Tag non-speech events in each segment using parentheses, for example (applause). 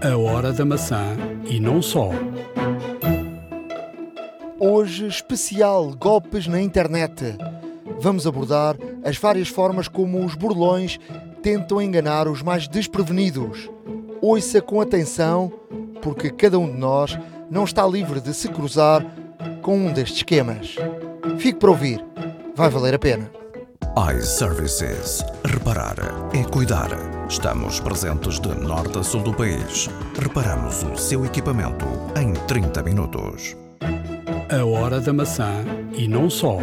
A hora da maçã e não só. Hoje, especial Golpes na Internet. Vamos abordar as várias formas como os burlões tentam enganar os mais desprevenidos. Ouça com atenção, porque cada um de nós não está livre de se cruzar com um destes esquemas. Fique para ouvir, vai valer a pena. iServices. Reparar é cuidar. Estamos presentes de norte a sul do país. Reparamos o seu equipamento em 30 minutos. A hora da maçã e não só.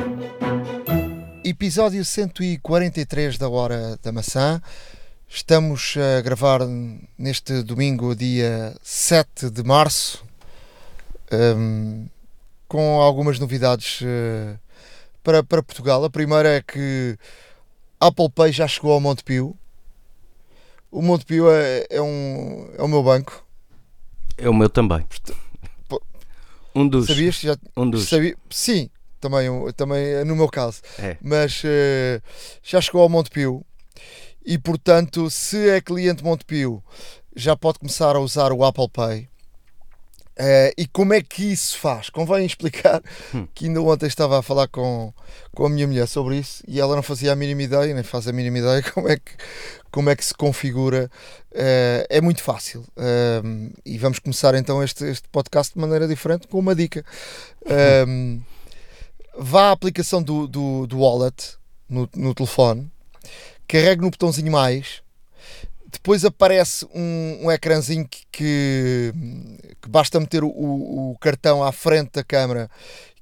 Episódio 143 da Hora da Maçã. Estamos a gravar neste domingo, dia 7 de março, hum, com algumas novidades eh, para, para Portugal. A primeira é que Apple Pay já chegou ao Montepio. O Montepio é, é, um, é o meu banco. É o meu também. Um dos. Sabias? Já, Um dos. sabia? Sim, também, também é no meu caso. É. mas eh, já chegou ao Montepio e portanto se é cliente Montepio já pode começar a usar o Apple Pay Eh, e como é que isso se faz? Convém explicar Hum. que ainda ontem estava a falar com, com a minha mulher sobre isso e ela não fazia a mínima ideia, nem faz a mínima ideia (laughs) como é que, como é que se configura. Eh, é muito fácil. Ehm, e vamos começar então este, este podcast de maneira diferente com uma dica. Ehm, vá à aplicação do, do, do wallet no, no telefone, carregue no botãozinho mais, depois aparece um, um ecrãzinho que, que, que basta meter o, o- cartão à frente da câmera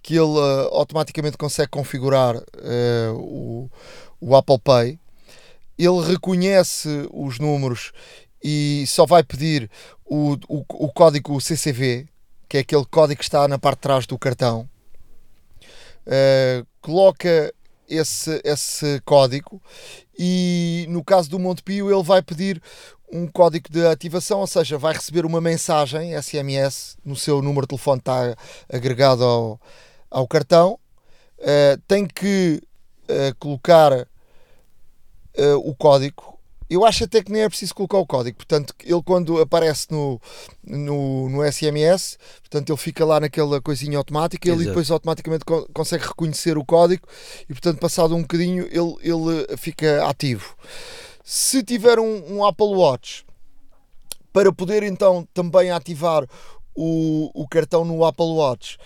que ele eh, automaticamente consegue configurar eh, o, o Apple Pay. Ele reconhece os números e só vai pedir o, o, o código CCV, que é aquele código que está na parte de trás do cartão. Uh, coloca esse, esse código e no caso do Montepio ele vai pedir um código de ativação, ou seja, vai receber uma mensagem SMS no seu número de telefone está agregado ao, ao cartão. Uh, tem que uh, colocar uh, o código. Eu acho até que nem é preciso colocar o código, portanto, ele quando aparece no, no, no SMS, portanto, ele fica lá naquela coisinha automática, ele Exato. depois automaticamente co- consegue reconhecer o código e, portanto, passado um bocadinho, ele, ele fica ativo. Se tiver um, um Apple Watch, para poder então também ativar o, o cartão no Apple Watch,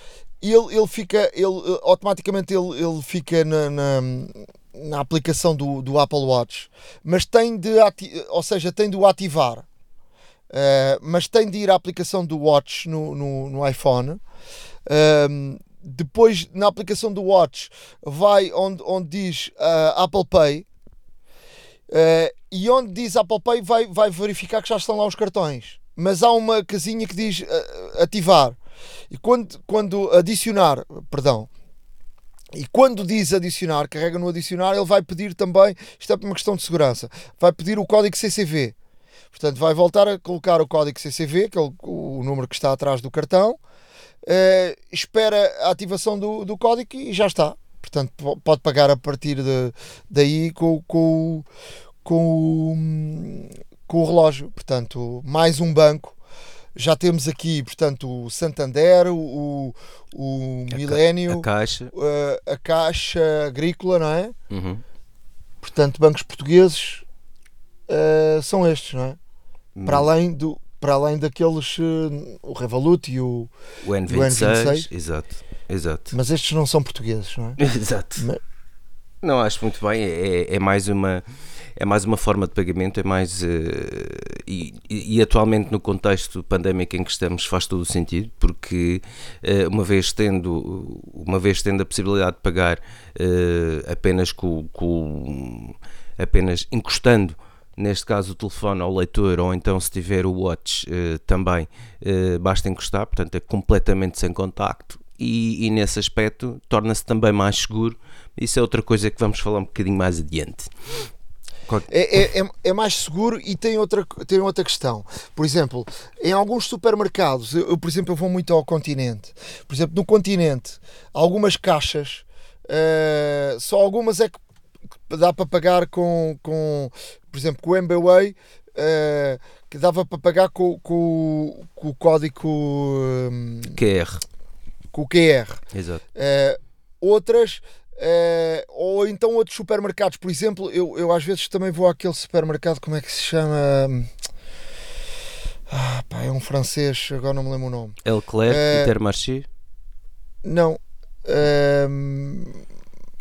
ele, ele fica, ele, eh, automaticamente ele, ele fica na, na, na aplicação do, do Apple Watch, mas tem de, ou seja, tem de o ativar. Uh, mas tem de ir à aplicação do Watch no, no, no iPhone. Um, depois, na aplicação do Watch, vai onde, onde diz uh, Apple Pay. Uh, e onde diz Apple Pay, vai, vai verificar que já estão lá os cartões. Mas há uma casinha que diz uh, ativar. E quando, quando adicionar, perdão, e quando diz adicionar, carrega no adicionar, ele vai pedir também, isto é uma questão de segurança, vai pedir o código CCV. Portanto, vai voltar a colocar o código CCV, que é o, o número que está atrás do cartão, eh, espera a ativação do, do código e já está. Portanto, po- pode pagar a partir de, daí com, com, com, com o relógio. Portanto, mais um banco. Já temos aqui, portanto, o Santander, o, o A ca- Milênio, A caixa. eh, a Caixa Agrícola, não é? Uhum. Portanto, bancos portugueses eh, são estes, não é? Para além, do, para além daqueles, eh, o Revolut e o. O N26. N26. Exato. Exato. Mas estes não são portugueses, não é? (laughs) Exato. Mas- Não, acho muito bem. É, é- é mais uma. É mais uma forma de pagamento, é mais. eh, e, e- atualmente, no contexto pandémico em que estamos, faz todo o sentido, porque eh, uma, vez tendo, uma vez tendo a possibilidade de pagar eh, apenas com, com- apenas encostando neste caso o telefone ao leitor ou então se tiver o watch também basta encostar, portanto é completamente sem contacto e, e nesse aspecto torna-se também mais seguro isso é outra coisa que vamos falar um bocadinho mais adiante É, é, é, é mais seguro e tem outra, tem outra questão. Por exemplo, em alguns supermercados, eu, eu, por exemplo, eu vou muito ao continente. Por exemplo, no continente, algumas caixas, eh, só algumas é que dá para pagar com, com por exemplo, com o MBWay, eh, que dava para pagar com, com, com o código hum, QR. com o QR. Exato. Eh, outras, eh, ou então outros supermercados, por exemplo, eu, eu às vezes também vou àquele supermercado, como é que se chama? Ah, pá, é um francês, agora não me lembro o nome. Leclerc, Eh, Intermarché. Não, ehm,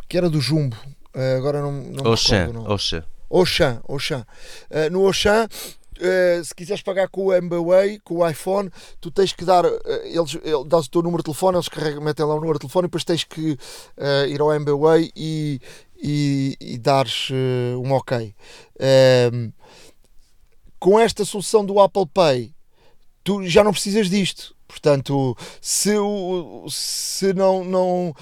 que era do Jumbo. Eh, agora não, não me recordo o nome. Auchan. Auchan, Auchan. No Auchan, eh, se quiseres pagar com o MBWay, com o iPhone, tu tens que dar, eh, eles, ele, dás o teu número de telefone, eles carregam, metem lá o número de telefone e depois tens que eh, ir ao MBWay e, e, e dares eh, um ok. Ehm, com esta solução do Apple Pay, tu já não precisas disto. Portanto, se, se não, não.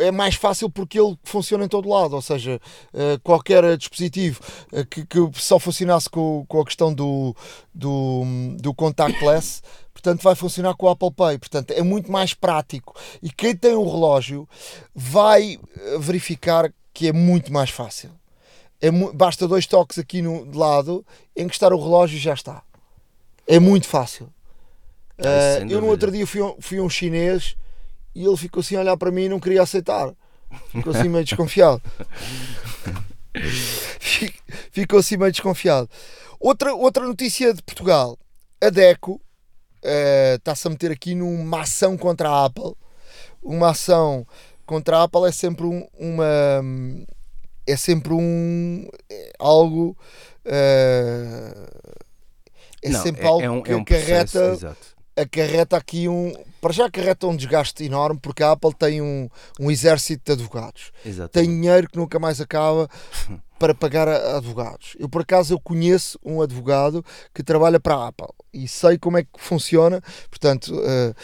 É mais fácil porque ele funciona em todo lado. Ou seja, eh, qualquer dispositivo eh, que, que só funcionasse com, com a questão do, do, do contactless, (coughs) portanto, vai funcionar com o Apple Pay. Portanto, é muito mais prático. E quem tem um relógio vai eh, verificar que é muito mais fácil. É mu- basta dois toques aqui no de lado, encostar o relógio e já está. É muito fácil. Sem eu no outro dia fui, fui um chinês e ele ficou assim a olhar para mim e não queria aceitar. Ficou assim meio desconfiado. Fi- ficou assim meio desconfiado. Outra, outra notícia de Portugal. A DECO eh, está-se a meter aqui numa ação contra a Apple. Uma ação contra a Apple é sempre um- uma é sempre um é algo eh, é Não, sempre algo é um, que é um processo, acarreta, exato. Acarreta aqui um para já acarreta um desgaste enorme porque a Apple tem um, um exército de advogados exato. tem dinheiro que nunca mais acaba (laughs) para pagar a advogados. Eu por acaso eu conheço um advogado que trabalha para a Apple e sei como é que funciona, portanto, eh,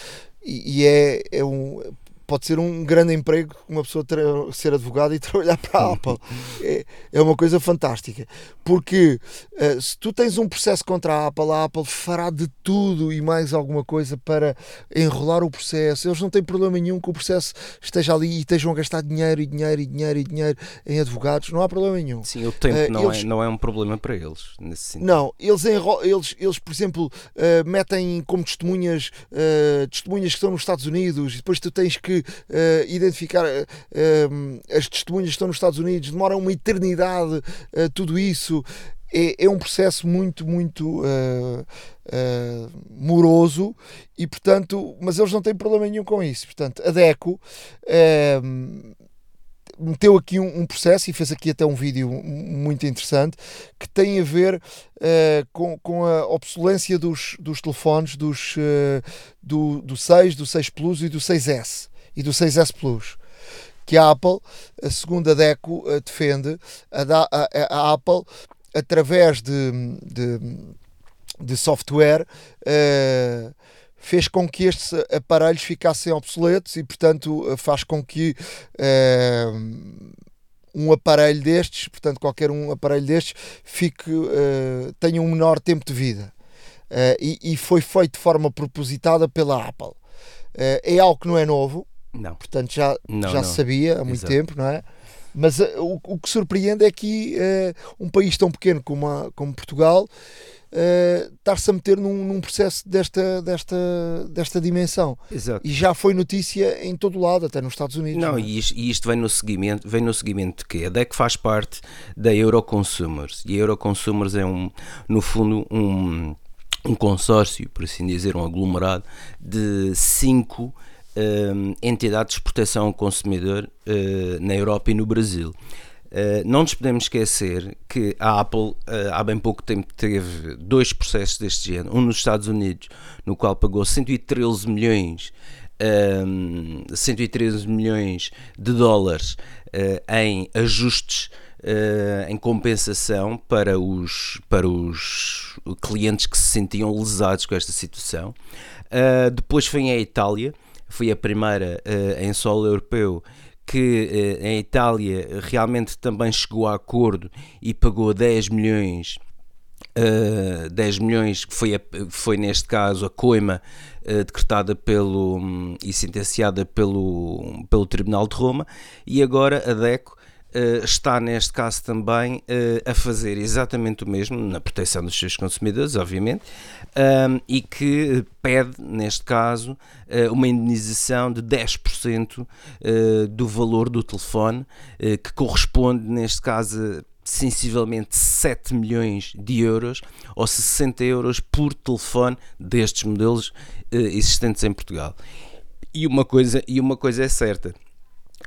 e, e é, é um pode ser um grande emprego uma pessoa ter, ser advogado e (laughs) trabalhar para a Apple. É, é uma coisa fantástica. Porque eh, se tu tens um processo contra a Apple, a Apple fará de tudo e mais alguma coisa para enrolar o processo. Eles não têm problema nenhum que o processo esteja ali e estejam a gastar dinheiro e dinheiro e dinheiro e dinheiro em advogados. Não há problema nenhum. Sim, o tempo Eh, não, eles- é, não é um problema para eles, nesse sentido. Não, eles, enro- eles, eles por exemplo, eh, metem como testemunhas testemunhas que estão nos Estados Unidos e depois tu tens que eh, identificar eh, as testemunhas que estão nos Estados Unidos, demora uma eternidade, tudo isso. É, é um processo muito, muito eh, eh, moroso e, portanto, mas eles não têm problema nenhum com isso. Portanto, a DECO eh, meteu aqui um, um processo e fez aqui até um vídeo muito interessante que tem a ver com, com a obsolência dos, dos telefones dos, do, do 6, do 6 Plus e do 6S e do 6S Plus que a Apple, a segunda DECO, eh, defende a, da- a- a- Apple através de, de, de software eh, fez com que estes aparelhos ficassem obsoletos e portanto eh, faz com que eh, um aparelho destes, portanto qualquer um aparelho destes fique, eh, tenha um menor tempo de vida. E, e foi feito de forma propositada pela Apple. É algo que não é novo Não. portanto já, Não, já não. se sabia há muito Exato. tempo, não é? Mas eh, o, o que surpreende é que eh, um país tão pequeno como, a- como Portugal eh, estar-se a meter num, num processo desta, desta, desta dimensão. Exato. E já foi notícia em todo lado, até nos Estados Unidos. Não, é? e isto, e isto vem no seguimento, vem no seguimento de quê? A DEC faz parte da Euroconsumers e a Euroconsumers é um, no fundo, um, um consórcio, por assim dizer, um aglomerado de cinco hum, entidades de proteção ao consumidor eh, na Europa e no Brasil. Uh, não nos podemos esquecer que a Apple uh, há bem pouco tempo teve dois processos deste género, um nos Estados Unidos, no qual pagou 113 milhões um, 113 milhões de dólares uh, em ajustes uh, em compensação para os, para os clientes que se sentiam lesados com esta situação. Uh, depois foi a Itália, foi a primeira uh, em solo europeu que uh, em Itália realmente também chegou a acordo e pagou 10 milhões Uh, 10 milhões, que foi, foi neste caso a coima uh, decretada pelo, um, e sentenciada pelo, pelo Tribunal de Roma, e agora a DECO Uh, está neste caso também uh, a fazer exatamente o mesmo na proteção dos seus consumidores, obviamente, um, e que pede, neste caso, uh, uma indenização de 10% do valor do telefone, que corresponde, neste caso, sensivelmente 7 milhões de euros ou 60 euros por telefone destes modelos existentes em Portugal. E uma coisa, e uma coisa é certa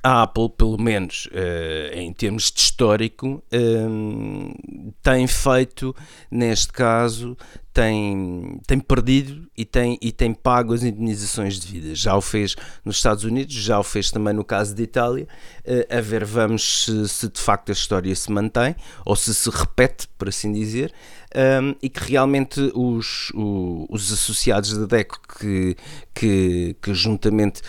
a Apple, pelo menos uh, em termos de histórico, uh, tem feito, neste caso, tem, tem perdido e tem, e tem pago as indenizações devidas. Já o fez nos Estados Unidos, já o fez também no caso de Itália. Uh, a ver, vamos se, se, de facto a história se mantém ou se se repete, por assim dizer. Um, e que realmente os, os, os associados da DECO que, que, que juntamente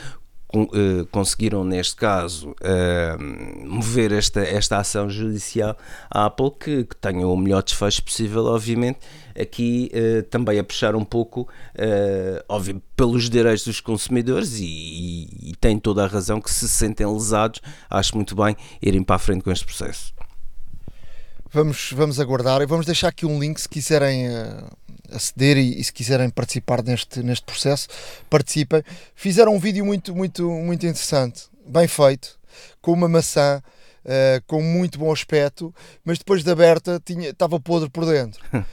conseguiram, neste caso, uh, mover esta, esta ação judicial à Apple, que, que tenha o melhor desfecho possível, obviamente, aqui uh, também a puxar um pouco óbvio, pelos direitos dos consumidores e, e, e tem toda a razão que se sentem lesados, acho muito bem irem para a frente com este processo. Vamos, vamos aguardar e vamos deixar aqui um link se quiserem aceder e, e, se quiserem participar neste, neste processo, participem. Fizeram um vídeo muito, muito, muito interessante, bem feito, com uma maçã. Uh, com muito bom aspecto, mas depois de aberta tinha, estava podre por dentro. (laughs)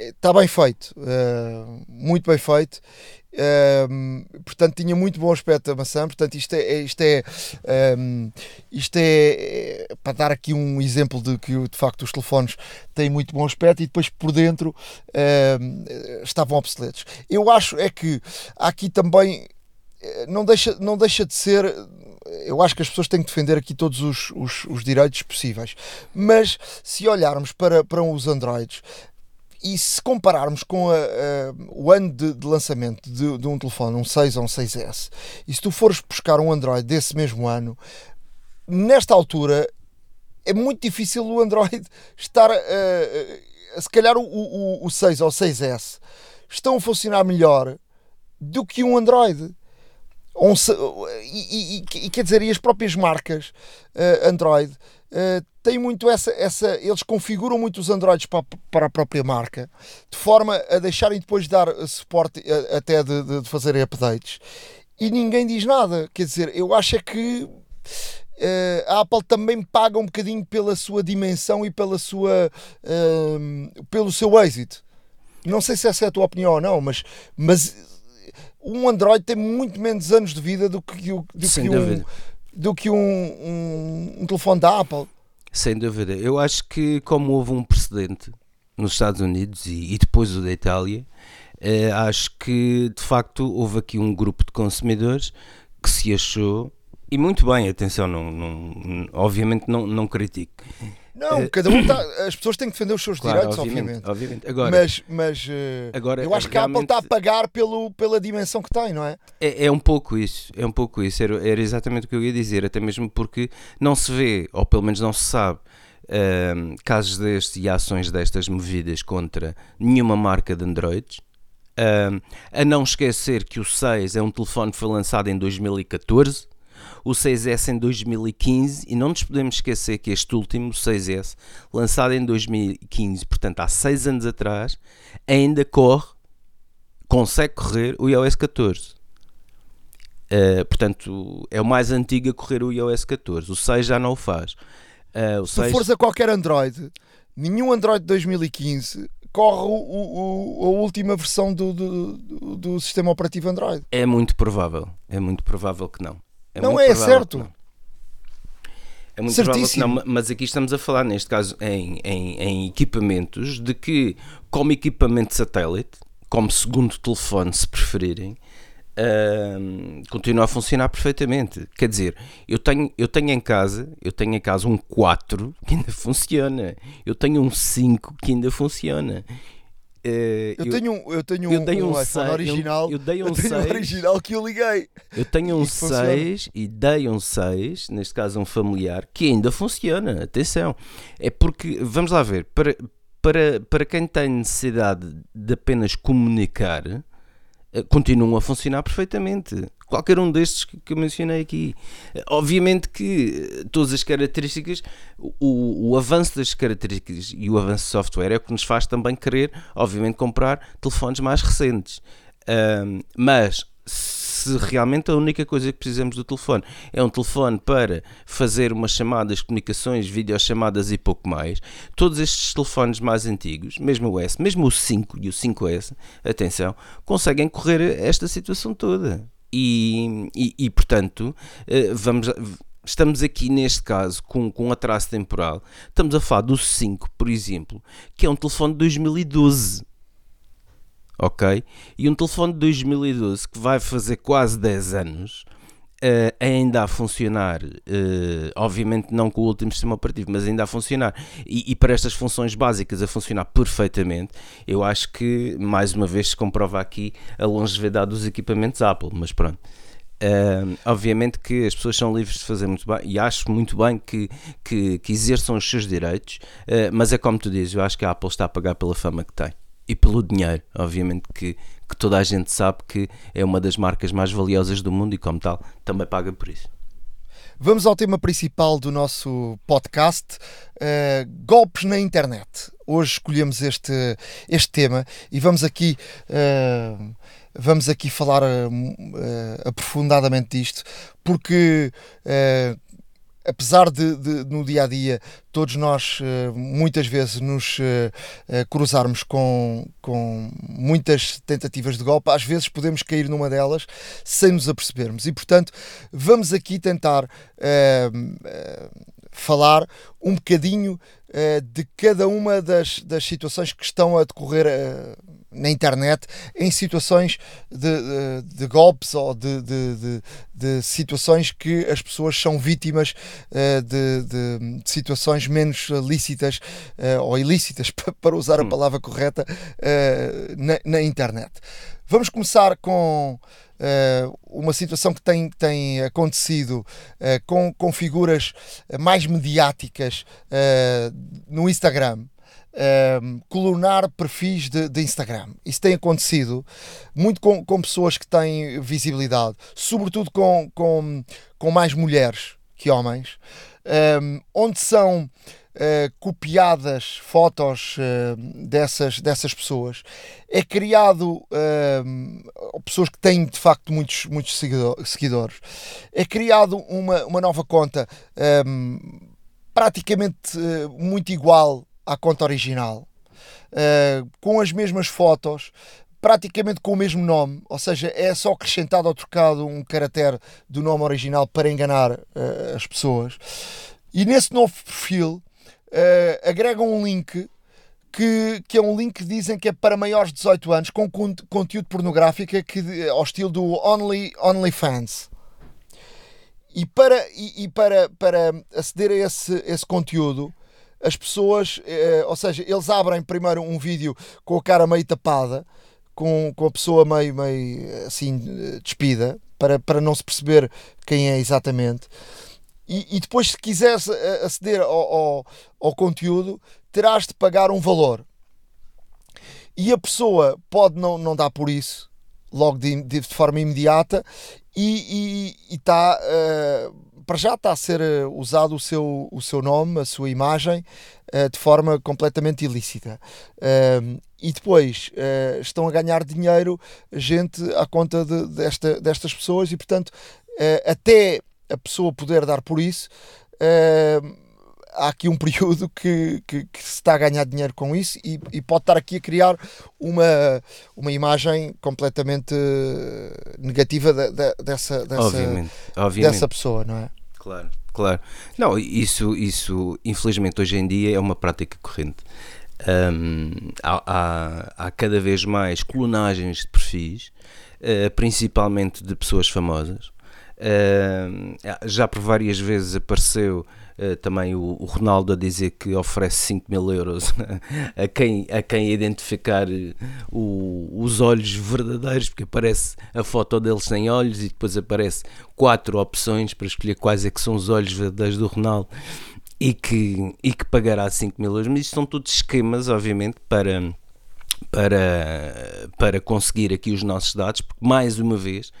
Está uh, bem feito, uh, muito bem feito um, portanto, tinha muito bom aspecto a maçã. Portanto, isto é, é isto é, um, isto é, é, para dar aqui um exemplo de que de facto os telefones têm muito bom aspecto e depois por dentro um, estavam obsoletos. Eu acho é que aqui também eh, não deixa, não deixa de ser. Eu acho que as pessoas têm que defender aqui todos os, os, os direitos possíveis, mas se olharmos para, para os Androids, e se compararmos com a, a, o ano de, de lançamento de, de, um telefone, um 6 ou um 6S, e se tu fores buscar um Android desse mesmo ano, nesta altura é muito difícil o Android (laughs) estar a, se calhar o, o, o 6 ou o 6S estão a funcionar melhor do que um Android. Um, e, e, e, quer dizer, e as próprias marcas uh, Android uh, têm muito essa, essa. Eles configuram muito os Androids para, para a própria marca, de forma a deixarem depois de dar suporte uh, até de, de, de fazer updates. E ninguém diz nada. Quer dizer, eu acho é que a Apple também paga um bocadinho pela sua dimensão e pela sua, pelo seu êxito. Não sei se essa é a tua opinião ou não, mas, mas um Android tem muito menos anos de vida do que, do que, um, do que um, um, um, telefone da Apple. Sem dúvida. Eu acho que, como houve um precedente nos Estados Unidos e, e depois o da Itália, eh, acho que de facto houve aqui um grupo de consumidores que se achou, e muito bem, atenção, não, não, obviamente não, não critico não, uh, cada um está. (coughs) As pessoas têm que defender os seus claro, direitos, obviamente. obviamente. Agora, mas mas uh, agora, eu acho que a Apple está a pagar pelo, pela dimensão que tem, não é? é? É um pouco isso. É um pouco isso. Era, era exatamente o que eu ia dizer. Até mesmo porque não se vê, ou pelo menos não se sabe. Uh, casos destes e ações destas movidas contra nenhuma marca de Androids. Uh, a não esquecer que o 6 é um telefone que foi lançado em 2014 o 6S em 2015 e não nos podemos esquecer que este último, o 6S, lançado em 2015, portanto há 6 anos atrás, ainda corre, consegue correr o iOS 14. Uh, portanto, é o mais antigo a correr o iOS 14. O 6 já não o faz. Uh, o Se 6... fores a qualquer Android, nenhum Android de 2015 corre o, o, a última versão do, do, do, sistema operativo Android. É muito provável. É muito provável que não. É não é certo. Não. É muito Certíssimo. provável que não, mas aqui estamos a falar, neste caso, em, em, em equipamentos de que, como equipamento satélite, como segundo telefone, se preferirem, uh, continua a funcionar perfeitamente. Quer dizer, eu tenho, eu tenho em casa, eu tenho em casa um 4 que ainda (laughs) funciona, eu tenho um 5 que ainda funciona, eu, eu, tenho, eu tenho eu um, dei um, um original. Eu, eu dei um eu 6, original que eu liguei. Eu tenho um 6 e dei um 6, neste caso um familiar, que ainda funciona. Atenção. É porque, vamos lá ver, para, para, para quem tem necessidade de apenas comunicar, eh, continuam a funcionar perfeitamente. Qualquer um destes que, eu mencionei aqui. Obviamente que todas as características, o, o avanço das características e o avanço de software é o que nos faz também querer, obviamente, comprar telefones mais recentes. Um, mas se realmente a única coisa que precisamos do telefone é um telefone para fazer umas chamadas, comunicações, videochamadas e pouco mais, todos estes telefones mais antigos, mesmo o S, mesmo o 5 e o 5S, atenção, conseguem correr esta situação toda. E, e, portanto, eh, vamos estamos aqui neste caso com, com um atraso temporal. Estamos a falar do 5, por exemplo, que é um telefone de 2012 ok? E um telefone de 2012 que vai fazer quase 10 anos. Uh, ainda a funcionar, uh, obviamente não com o último sistema operativo, mas ainda a funcionar e, e, para estas funções básicas a funcionar perfeitamente, eu acho que mais uma vez se comprova aqui a longevidade dos equipamentos Apple, mas pronto. Uh, obviamente que as pessoas são livres de fazer muito bem e acho muito bem que, que, que exerçam os seus direitos, mas é como tu dizes, eu acho que a Apple está a pagar pela fama que tem e pelo dinheiro, obviamente que, que toda a gente sabe que é uma das marcas mais valiosas do mundo e como tal também paga por isso. Vamos ao tema principal do nosso podcast: uh, golpes na internet. Hoje escolhemos este, este tema e vamos aqui, uh, vamos aqui falar uh, aprofundadamente disto, porque apesar de, de, no dia a dia todos nós eh, muitas vezes nos eh, eh, cruzarmos com, com muitas tentativas de golpe, às vezes podemos cair numa delas sem nos apercebermos. E portanto, vamos aqui tentar falar um bocadinho de cada uma das, das situações que estão a decorrer na internet em situações de, de, de golpes ou de, de, situações que as pessoas são vítimas uh, de, situações menos lícitas uh, ou ilícitas, (laughs) para usar a hum. palavra correta, uh, na, na, internet. Vamos começar com uma situação que tem, tem acontecido com, com figuras mais mediáticas no Instagram um, ehm, perfis de, de, Instagram. Isso tem acontecido muito com, com pessoas que têm visibilidade, sobretudo com, com, com mais mulheres que homens, um, ehm, onde são uh, copiadas fotos uh, dessas, dessas pessoas. É criado uh, pessoas que têm de facto muitos, muitos seguidores. É criado uma, uma nova conta praticamente muito igual à conta original, uh, com as mesmas fotos, praticamente com o mesmo nome, ou seja, é só acrescentado ou trocado um caractere do nome original para enganar uh, as pessoas. E nesse novo perfil uh, agregam um link que, que, é um link que dizem que é para maiores de 18 anos, com conteúdo pornográfico que, ao estilo do Only, OnlyFans. E para, e, e, para, para aceder a esse, esse conteúdo, as pessoas, eh, ou seja, eles abrem primeiro um vídeo com a cara meio tapada, com, com a pessoa meio, meio assim despida, para, para não se perceber quem é exatamente. E, e depois, se quiseres eh, aceder ao, ao, ao conteúdo, terás de pagar um valor. E a pessoa pode não, não dar por isso, logo de, de forma imediata, e está. Uh, para já está a ser eh, usado o seu, o seu nome, a sua imagem, uh, de forma completamente ilícita. Uh, e depois uh, estão a ganhar dinheiro gente à conta de, desta, destas pessoas e, portanto, até a pessoa poder dar por isso, há aqui um período que, que, que, se está a ganhar dinheiro com isso e, e, pode estar aqui a criar uma, uma imagem completamente negativa de, de, dessa, dessa, obviamente, obviamente. dessa pessoa, não é? Claro, claro. Não, isso, isso infelizmente hoje em dia é uma prática corrente. Um, há, há, há, cada vez mais clonagens de perfis, uh, principalmente de pessoas famosas. Uh, já por várias vezes apareceu Uh, também o, o, Ronaldo a dizer que oferece 5 mil euros (laughs) a quem, a quem identificar eh, o, os olhos verdadeiros, porque aparece a foto deles sem olhos e depois aparece quatro opções para escolher quais é que são os olhos verdadeiros do Ronaldo e que, e que pagará 5 mil euros. Mas isto são todos esquemas, obviamente, para, para, para conseguir aqui os nossos dados, porque mais uma vez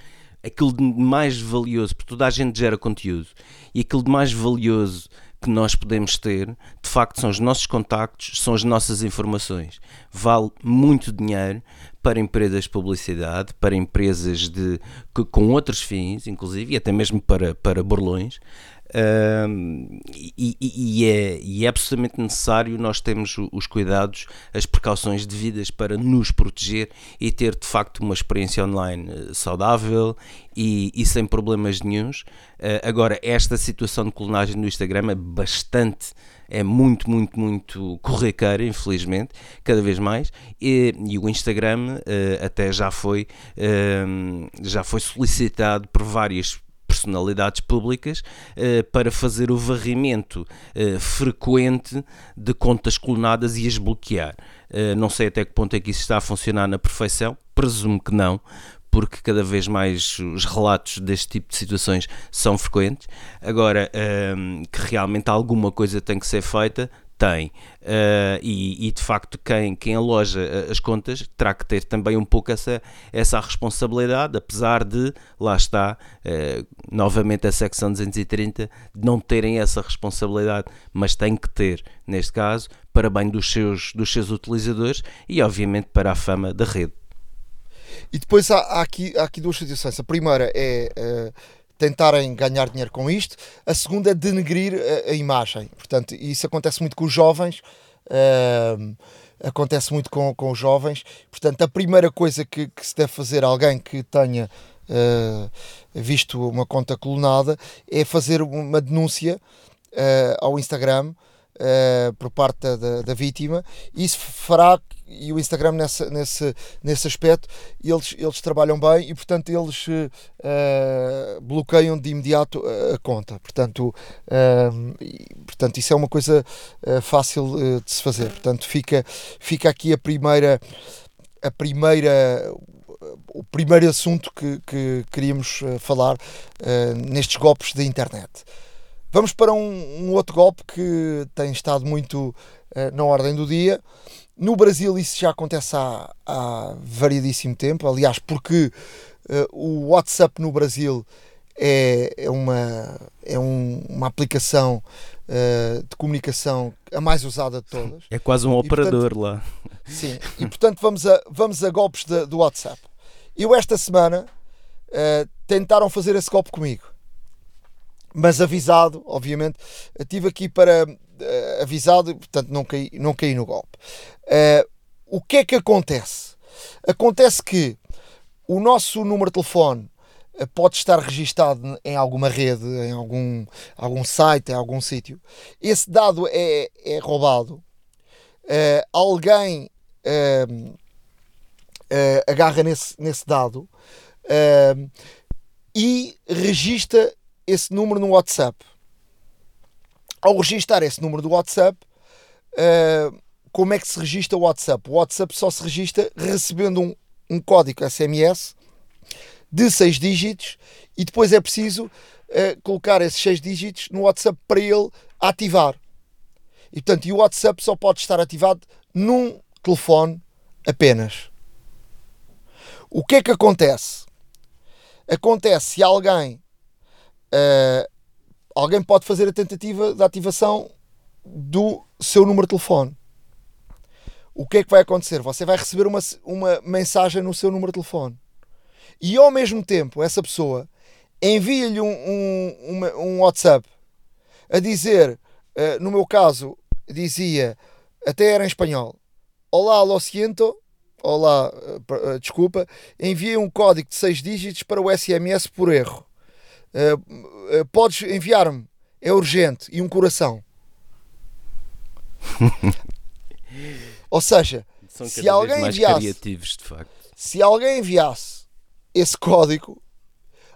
aquilo de mais valioso, porque toda a gente gera conteúdo, e aquilo de mais valioso que nós podemos ter, de facto, são os nossos contactos, são as nossas informações. Vale muito dinheiro para empresas de publicidade, para empresas de, que, com outros fins, inclusive, e até mesmo para, para burlões, e, e, é, e, é, absolutamente necessário nós termos os cuidados, as precauções devidas para nos proteger e ter de facto uma experiência online eh, saudável e, e sem problemas nenhums. Uh, agora, esta situação de clonagem no Instagram é bastante é muito, muito, muito corriqueira, infelizmente, cada vez mais. E, e o Instagram uh, até já foi, uh, já foi solicitado por várias personalidades públicas uh, para fazer o varrimento uh, frequente de contas clonadas e as bloquear. Uh, não sei até que ponto é que isso está a funcionar na perfeição, presumo que não, porque cada vez mais os relatos deste tipo de situações são frequentes. Agora, que realmente alguma coisa tem que ser feita, tem. Uh, e, e, de facto, quem, quem aloja eh, as contas terá que ter também um pouco essa, essa responsabilidade, apesar de, lá está, uh, novamente a secção 230, de não terem essa responsabilidade, mas tem que ter, neste caso, para bem dos seus, dos seus utilizadores e, obviamente, para a fama da rede. E depois há, há aqui, há aqui duas situações. A primeira é. Uh tentarem ganhar dinheiro com isto. A segunda é denegrir a, a imagem. Portanto, isso acontece muito com os jovens. Uh, acontece muito com, com os jovens. Portanto, a primeira coisa que, que se deve fazer alguém que tenha uh, visto uma conta clonada é fazer uma denúncia uh, ao Instagram uh, por parte da, da, vítima. Isso fará, e o Instagram nesse, nesse, nesse aspecto, eles, eles trabalham bem e, portanto, eles uh, bloqueiam de imediato a, conta. Portanto, uh, e, portanto, isso é uma coisa fácil de se fazer. Portanto, fica, fica aqui a primeira. A primeira o primeiro assunto que, que queríamos falar uh, nestes golpes da internet. Vamos para um, um outro golpe que tem estado muito uh, na ordem do dia. No Brasil isso já acontece há, há variadíssimo tempo, aliás, porque uh, o WhatsApp no Brasil é, é uma, é um, uma aplicação uh, de comunicação a mais usada de todas. É quase um operador portanto, lá. Sim, e portanto vamos a, vamos a golpes de, do WhatsApp. Eu esta semana uh, tentaram fazer esse golpe comigo mas avisado, obviamente. Estive aqui para uh, avisado, portanto não caí, não caí no golpe. Uh, o que é que acontece? Acontece que o nosso número de telefone uh, pode estar registado em alguma rede, em algum, algum site, em algum sítio. Esse dado é, é roubado. alguém agarra nesse, nesse dado e registra esse número no WhatsApp. Ao registrar esse número do WhatsApp, uh, como é que se registra o WhatsApp? O WhatsApp só se registra recebendo um, um código SMS de 6 dígitos e depois é preciso uh, colocar esses 6 dígitos no WhatsApp para ele ativar. E portanto, e o WhatsApp só pode estar ativado num telefone apenas. O que é que acontece? Acontece se alguém uh, alguém pode fazer a tentativa de ativação do seu número de telefone. O que é que vai acontecer? Você vai receber uma, uma mensagem no seu número de telefone e ao mesmo tempo essa pessoa envia-lhe um, um, um, WhatsApp a dizer, uh, no meu caso, dizia, até era em espanhol: Olá, lo siento, olá, uh, desculpa, enviei um código de 6 dígitos para o SMS por erro. Uh, podes enviar-me, é urgente, e um coração. (laughs) Ou seja, São se alguém enviasse, se alguém enviasse esse código,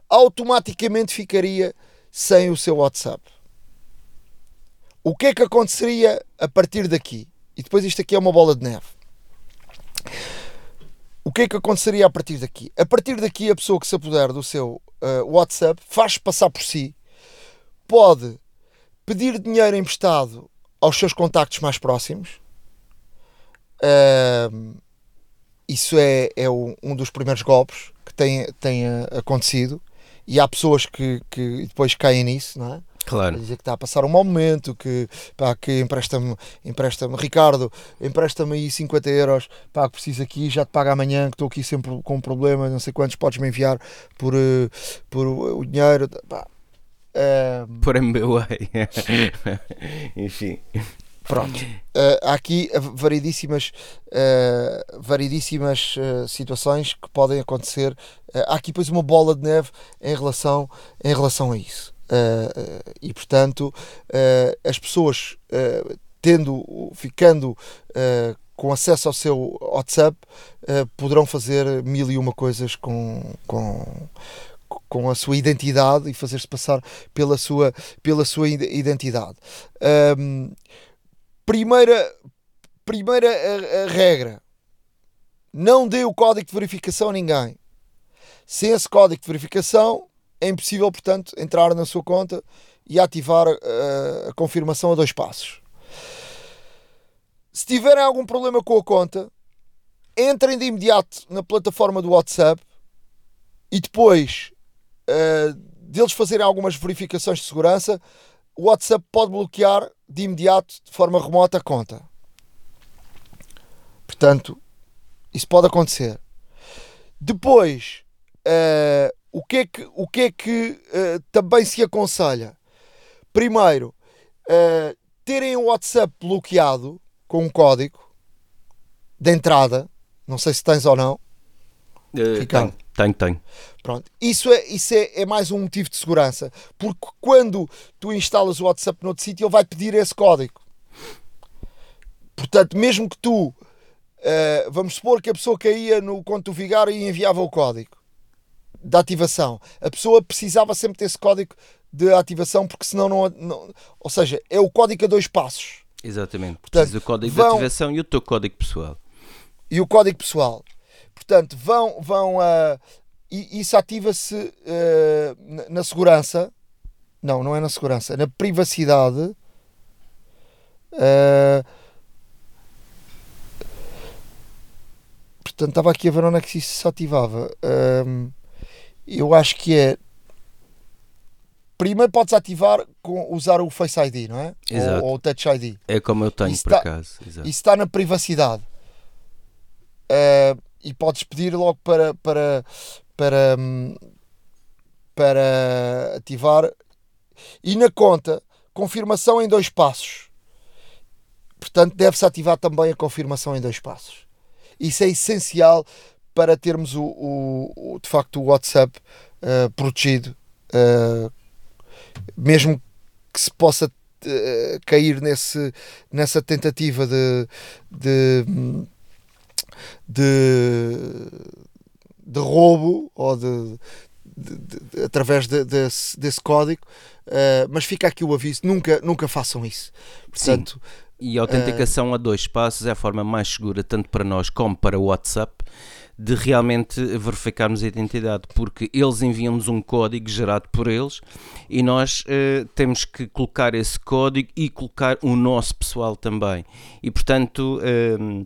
automaticamente ficaria sem o seu WhatsApp. O que é que aconteceria a partir daqui? E depois isto aqui é uma bola de neve. O que é que aconteceria a partir daqui? A partir daqui, a pessoa que se apoder do seu uh, WhatsApp faz passar por si, pode pedir dinheiro emprestado aos seus contactos mais próximos, uh, isso é, é um dos primeiros golpes que tem, tem eh, acontecido e há pessoas que, que depois caem nisso, não é? A Claro. dizer que está a passar um mau momento, que, pá, que empresta-me, empresta-me, Ricardo, empresta-me aí 50 euros, pá, que preciso aqui, já te pago amanhã, que estou aqui sempre com um problema, não sei quantos, podes-me enviar por, eh, por o dinheiro, pá. Eh, Por MBWay. (laughs) Enfim. pronto. Eh, há aqui variedíssimas, eh, variedíssimas eh, situações que podem acontecer. Há aqui depois uma bola de neve em relação, em relação a isso. Eh, e portanto, eh, as pessoas tendo, ficando com acesso ao seu WhatsApp, poderão fazer mil e uma coisas com, com, com a sua identidade e fazer-se passar pela sua, pela sua ide- identidade. Ahm, primeira primeira a- a regra: não dê o código de verificação a ninguém. Sem esse código de verificação, é impossível, portanto, entrar na sua conta e ativar eh, a confirmação a dois passos. Se tiverem algum problema com a conta, entrem de imediato na plataforma do WhatsApp e depois eh, deles fazerem algumas verificações de segurança, o WhatsApp pode bloquear de imediato, de forma remota, a conta. Portanto, isso pode acontecer. Depois, eh, o que é que, o que, é que eh, também se aconselha? Primeiro, eh, terem o WhatsApp bloqueado com um código de entrada. Não sei se tens ou não. Ricardo. tenho, tenho, tenho. Pronto. Isso, é, isso é, é mais um motivo de segurança. Porque quando tu instalas o WhatsApp noutro sítio, ele vai pedir esse código. Portanto, mesmo que tu, eh, vamos supor que a pessoa caía no conto do Vigário e enviava o código da ativação. A pessoa precisava sempre desse código de ativação, porque senão não, não- Ou seja, é o código a dois passos. Exatamente. Portanto, Preciso do código vão- de ativação e o teu código pessoal. e o código pessoal. Portanto, vão, vão a. e isso ativa-se eh, na- na segurança. Não, não é na segurança, é na privacidade. Eh, portanto, estava aqui a ver onde é que isso se ativava. Ahm, eu acho que é. Primeiro podes ativar com usar o Face ID, não é? Exato. Ou, ou o Touch ID. É como eu tenho, Isso por tá- acaso. Exato. Isso está na privacidade. Eh, e podes pedir logo para, para, para, para ativar. E na conta, confirmação em dois passos. Portanto, deve-se ativar também a confirmação em dois passos. Isso é essencial para termos o, o- o- de facto o WhatsApp eh, protegido, eh, mesmo que se possa eh, cair nesse, nessa tentativa de, de, de, de roubo ou de, de- de- através de- desse, desse código, eh, mas fica aqui o aviso: nunca, nunca façam isso. Portanto, E a autenticação a dois passos é a forma mais segura, tanto para nós como para o WhatsApp, de realmente verificarmos a identidade, porque eles enviam-nos um código gerado por eles e nós eh, temos que colocar esse código e colocar o nosso pessoal também. E portanto. eh,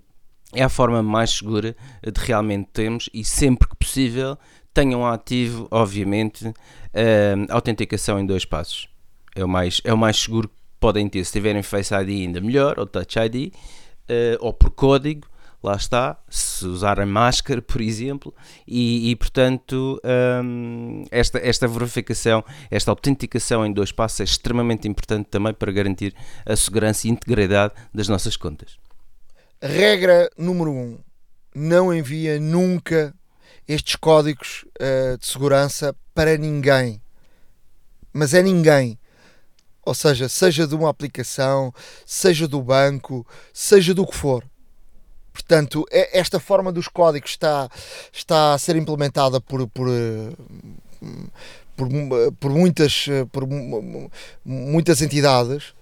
é a forma mais segura de realmente termos e sempre que possível tenham ativo, obviamente, eh, a autenticação em dois passos. É o mais, é o mais seguro que podem ter. Se tiverem Face ID ainda melhor, ou Touch ID, ou por código, lá está. Se usarem máscara, por exemplo, e, e, portanto, hum, esta, esta verificação, esta autenticação em dois passos é extremamente importante também para garantir a segurança e integridade das nossas contas. regra número um: não envia nunca estes códigos eh, de segurança para ninguém. Mas é ninguém. Ou seja, seja de uma aplicação, seja do banco, seja do que for. Portanto, é- esta forma dos códigos está, está a ser implementada por, por, eh, por, por muitas, eh, por mu- mu- muitas entidades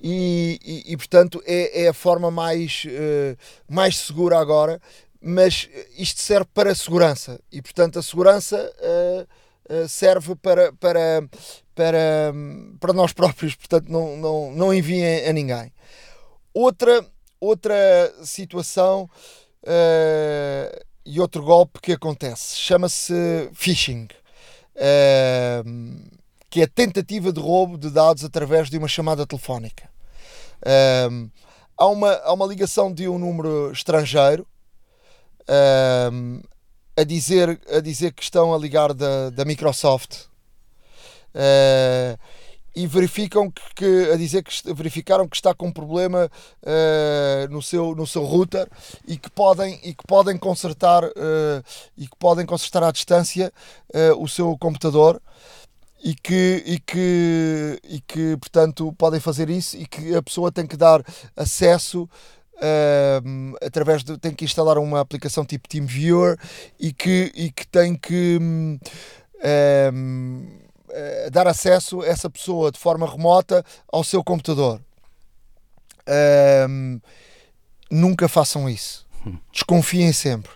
e, e- e, portanto é, é a forma mais, eh, mais segura agora, mas isto serve para a segurança e portanto a segurança serve para, para, para, para nós próprios, portanto não, não, não enviem a ninguém. Outra, outra situação uh, e outro golpe que acontece. Chama-se phishing, uh, que é a tentativa de roubo de dados através de uma chamada telefónica. Uh, há, uma, há uma ligação de um número estrangeiro a, dizer, a dizer que estão a ligar da, da Microsoft. Uh, e verificam que, que, a dizer que verificaram que está com um problema uh, no, seu, no seu router e que podem, e que podem consertar uh, e que podem consertar à distância uh, o seu computador e que, e, que, e que portanto podem fazer isso e que a pessoa tem que dar acesso através de tem que instalar uma aplicação tipo TeamViewer e que, e que tem que um, uh, dar acesso a essa pessoa de forma remota ao seu computador. Uh, nunca façam isso. Desconfiem sempre.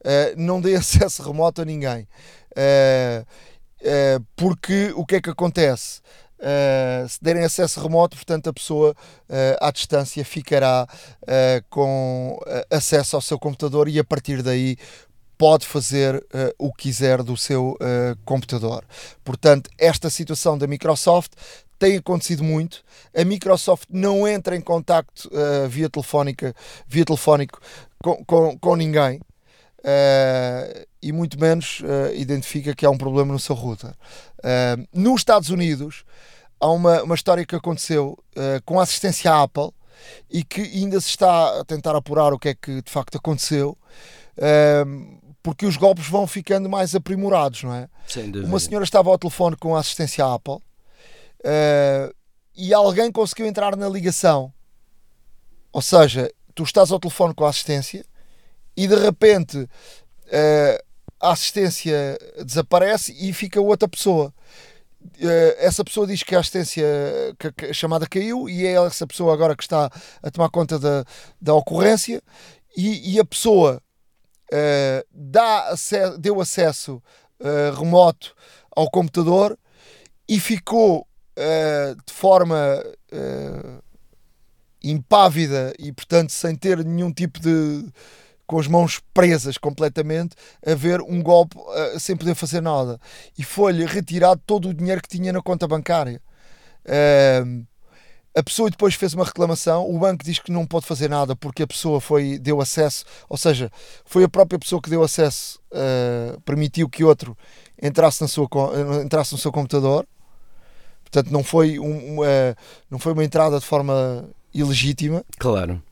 Uh, não dê (laughs) acesso remoto a ninguém. porque o que é que acontece? Uh, se derem acesso remoto, portanto, a pessoa uh, à distância ficará uh, com acesso ao seu computador e a partir daí pode fazer uh, o que quiser do seu uh, computador. Portanto, esta situação da Microsoft tem acontecido muito. A Microsoft não entra em contacto uh, via telefónica, via telefónico com, com, com ninguém. e muito menos identifica que há um problema no seu router. nos Estados Unidos há uma, uma história que aconteceu com a assistência à Apple e que ainda se está a tentar apurar o que é que de facto aconteceu porque os golpes vão ficando mais aprimorados, não é? Uma senhora estava ao telefone com a assistência Apple uh, e alguém conseguiu entrar na ligação. Ou seja, tu estás ao telefone com a assistência e de repente uh, a assistência desaparece e fica outra pessoa. Uh, essa pessoa diz que a assistência que, que a chamada caiu e é essa pessoa agora que está a tomar conta da, da ocorrência e, e a pessoa uh, dá deu acesso uh, remoto ao computador e ficou uh, de forma impávida e, portanto, sem ter nenhum tipo de. com as mãos presas completamente, a ver um golpe sem poder fazer nada. E foi-lhe retirado todo o dinheiro que tinha na conta bancária. Uh, a pessoa depois fez uma reclamação, o banco diz que não pode fazer nada porque a pessoa foi, deu acesso, ou seja, foi a própria pessoa que deu acesso, uh, permitiu que outro entrasse, na sua, entrasse no seu computador. Portanto, não foi, um, uma, não foi uma entrada de forma ilegítima. Claro.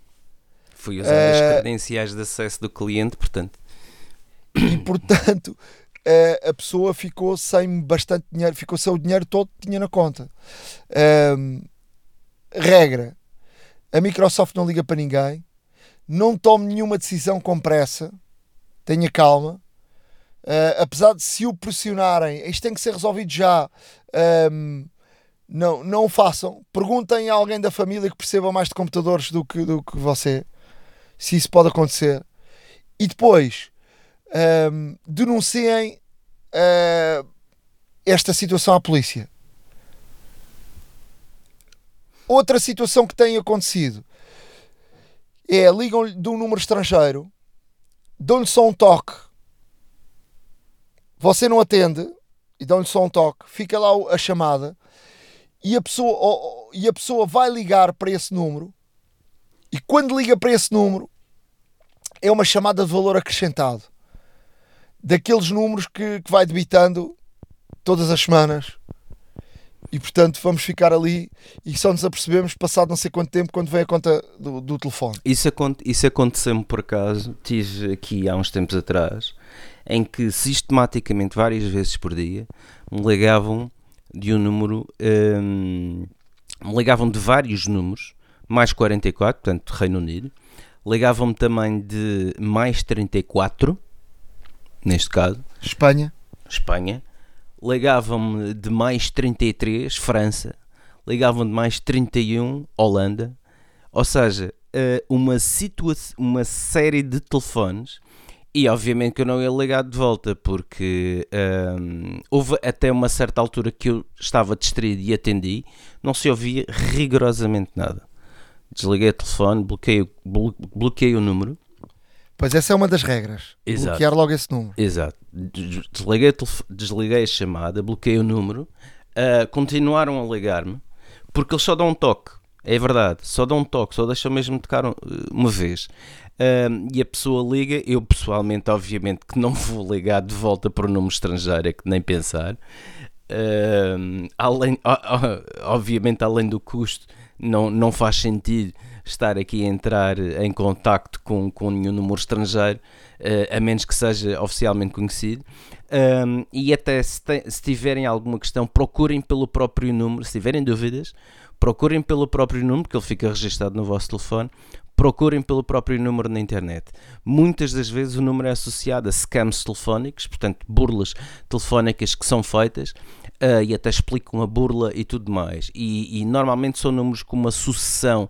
Fui usar uh, as eh, credenciais de acesso do cliente, portanto. E, portanto, a pessoa ficou sem bastante dinheiro, ficou sem o dinheiro todo que tinha na conta. Uh, regra: a Microsoft não liga para ninguém, não tome nenhuma decisão com pressa, tenha calma. Uh, apesar de se o pressionarem, isto tem que ser resolvido já. Um, não, não o façam. Perguntem a alguém da família que perceba mais de computadores do que, do que você, se isso pode acontecer. E depois um, denunciem uh, esta situação à polícia. Outra situação que tem acontecido é ligam-lhe de um número estrangeiro, dão-lhe só um toque, você não atende e dão-lhe só um toque, fica lá a chamada e a pessoa, e a pessoa vai ligar para esse número e quando liga para esse número é uma chamada de valor acrescentado. Daqueles números que, que vai debitando todas as semanas e portanto vamos ficar ali e só nos apercebemos passado não sei quanto tempo quando vem a conta do, do telefone. Isso, isso aconteceu-me por acaso, tive aqui há uns tempos atrás, em que sistematicamente, várias vezes por dia, me ligavam de um número, hum, me ligavam de vários números, mais 44, portanto Reino Unido, ligavam-me também de mais 34, neste caso. Espanha. Espanha ligavam-me de mais 33, França, ligavam de mais 31, Holanda, ou seja, eh, uma, uma série de telefones. E obviamente que eu não ia ligar de volta porque ehm, houve até uma certa altura que eu estava distraído e atendi, não se ouvia rigorosamente nada. Desliguei o telefone, bloqueei, bloqueei o número Pois essa é uma das regras. Exato. Bloquear logo esse número. Exato. Des- Desliguei, desliguei a chamada, bloqueei o número, ah, continuaram a ligar-me, porque eles só dão um toque. É verdade, só dão um toque, só deixam mesmo tocar um- uma vez. Ah, e a pessoa liga, eu pessoalmente, obviamente, que não vou ligar de volta para o número estrangeiro, é que nem pensar. Ah, além, obviamente, além do custo, não, não faz sentido estar aqui a entrar em contacto com, com nenhum número estrangeiro, eh, a menos que seja oficialmente conhecido. Um, e até se, te- se tiverem alguma questão, procurem pelo próprio número, se tiverem dúvidas, procurem pelo próprio número, que ele fica registado no vosso telefone, procurem pelo próprio número na internet. Muitas das vezes o número é associado a scams telefónicos, portanto, burlas telefónicas que são feitas ah, e até explicam a burla e tudo mais. E, e normalmente são números com uma sucessão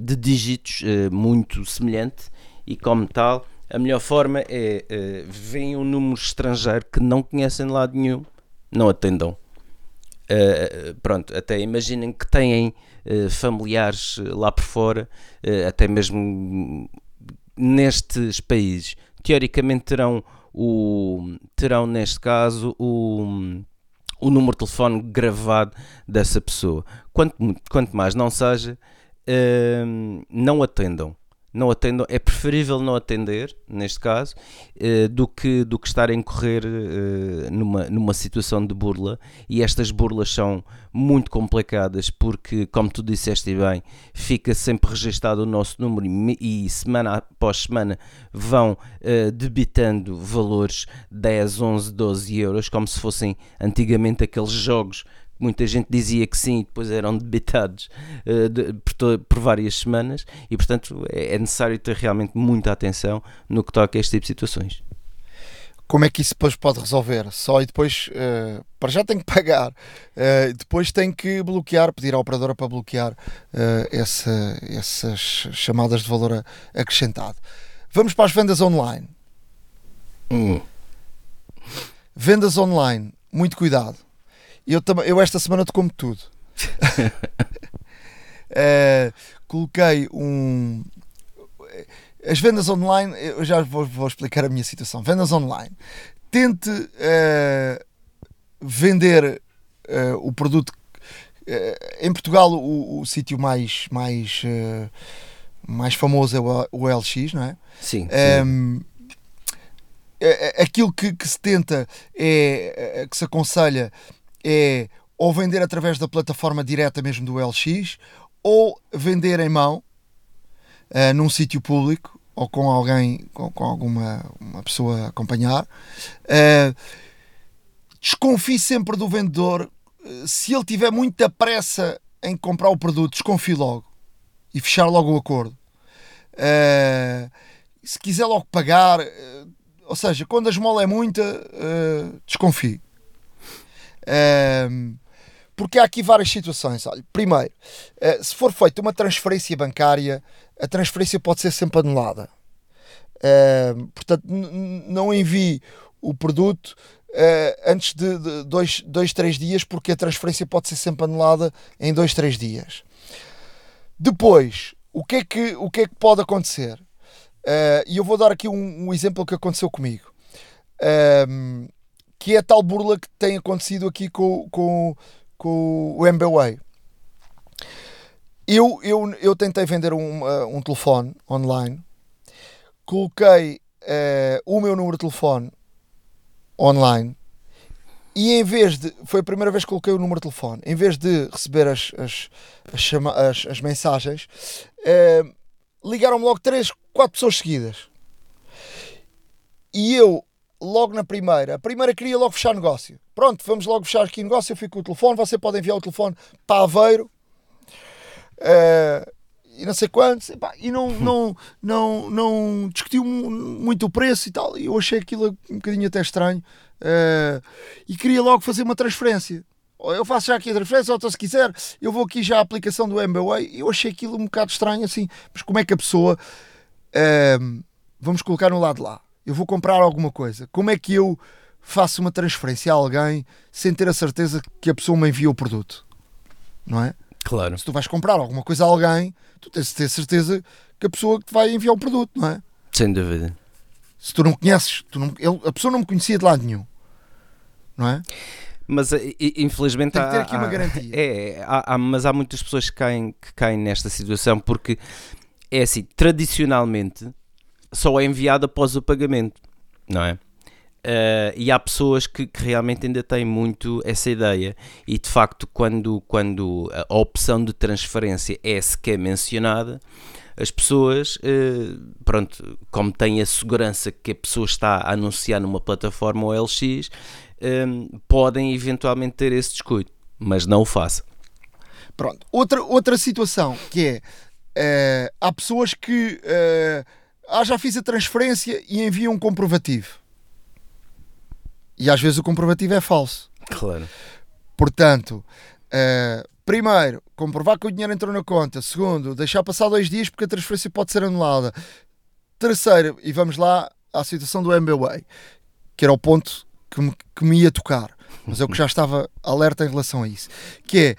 de dígitos ah, muito semelhante e, como tal, a melhor forma é uh, veem um número estrangeiro que não conhecem de lado nenhum, não atendam. Uh, pronto, até imaginem que têm uh, familiares lá por fora, uh, até mesmo nestes países, teoricamente terão o terão neste caso o, o número de telefone gravado dessa pessoa. Quanto, quanto mais não seja, uh, não atendam não atendam, é preferível não atender, neste caso, uh, do, que, do que estar a incorrer uh, numa, numa situação de burla. E estas burlas são muito complicadas porque, como tu disseste bem, fica sempre registado o nosso número e, e semana após semana vão uh, debitando valores 10, 11, 12 euros, como se fossem antigamente aqueles jogos muita gente dizia que sim e depois eram debitados uh, de, por, por, várias semanas e portanto é, é, necessário ter realmente muita atenção no que toca a este tipo de situações. Como é que isso depois pode resolver? Só e depois, uh, para já tem que pagar, uh, depois tem que bloquear, pedir à operadora para bloquear essa, essas chamadas de valor acrescentado. Vamos para as vendas online. Hum. Vendas online, muito cuidado eu, eu esta semana te como tudo. uh, (laughs) coloquei um. As vendas online, eu já vou, vou, explicar a minha situação. Vendas online. Tente uh, vender uh, o produto. em Portugal, o, o sítio mais, mais, mais famoso é o, o LX, não é? Sim. Um, aquilo que, que se tenta é que se aconselha é ou vender através da plataforma direta mesmo do LX ou vender em mão uh, num sítio público ou com alguém, com, com alguma uma pessoa a acompanhar. Uh, desconfie sempre do vendedor. Se ele tiver muita pressa em comprar o produto, desconfie logo e fechar logo o acordo. Uh, se quiser logo pagar, ou seja, quando a esmola é muita, desconfie. Um, porque há aqui várias situações. Olha, primeiro, uh, se for feita uma transferência bancária, a transferência pode ser sempre anulada. Uh, portanto, não envie o produto uh, antes de, de dois, dois, três dias, porque a transferência pode ser sempre anulada em dois, três dias. Depois, o que é que, o que, é que pode acontecer? E eu vou dar aqui um, um, exemplo que aconteceu comigo que é a tal burla que tem acontecido aqui com, com, com o MBWay. Eu, eu, eu tentei vender um, um telefone online, coloquei uh, o meu número de telefone online e em vez de. Foi a primeira vez que coloquei o número de telefone. Em vez de receber as, as, as, chama, as, as mensagens, uh, ligaram-me logo 3, 4 pessoas seguidas. E eu logo na primeira. A primeira queria logo fechar negócio. Pronto, vamos logo fechar aqui negócio. Eu fico com o telefone. Você pode enviar o telefone para Aveiro. Uh, e não sei quantos. E, pá, e não, (laughs) não, não, não discutiu muito o preço e tal. E eu achei aquilo um bocadinho até estranho. Uh, e queria logo fazer uma transferência. Eu faço já aqui a transferência, ou então se quiser, eu vou aqui já a aplicação do MBWay. Eu achei aquilo um bocado estranho assim. Mas como é que a pessoa. Uh, vamos colocar no lado lá eu vou comprar alguma coisa. Como é que eu faço uma transferência a alguém sem ter a certeza que a pessoa me envia o produto? Não é? Claro. Se tu vais comprar alguma coisa a alguém, tu tens de ter certeza que a pessoa te vai enviar o produto, não é? Sem dúvida. Se tu não conheces, tu não, ele, a pessoa não me conhecia de lado nenhum. Não é? Mas infelizmente Tem que ter aqui há, uma garantia. (laughs) É, há, há, mas há muitas pessoas que caem, que caem nesta situação porque é assim, tradicionalmente só é enviado após o pagamento, não é? Uh, e há pessoas que, que, realmente ainda têm muito essa ideia e de facto quando, quando a opção de transferência é sequer mencionada as pessoas, uh, pronto, como têm a segurança que a pessoa está a anunciar numa plataforma OLX, um, ehm, podem eventualmente ter esse descuido, mas não o façam. Pronto, outra, outra situação que é, uh, há pessoas que ah, já fiz a transferência e enviam um comprovativo e às vezes o comprovativo é falso. Claro. Portanto, uh, primeiro, comprovar que o dinheiro entrou na conta. Segundo, deixar passar dois dias porque a transferência pode ser anulada. Terceiro, e vamos lá à situação do MBWay, que era o ponto que me, que me ia tocar, mas eu que já estava alerta em relação a isso. Que é,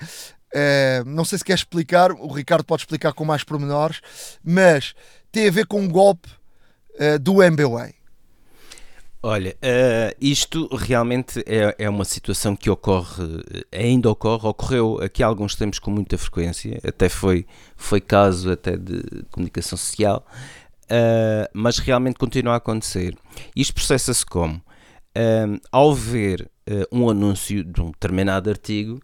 uh, não sei se quer explicar, o Ricardo pode explicar com mais pormenores, mas tem a ver com um golpe uh, do MBWay. Olha, uh, isto realmente é, é, uma situação que ocorre, ainda ocorre, ocorreu aqui há alguns tempos com muita frequência, até foi, foi caso até de comunicação social, mas realmente continua a acontecer. Isto processa-se como? Ao ver um anúncio de um determinado artigo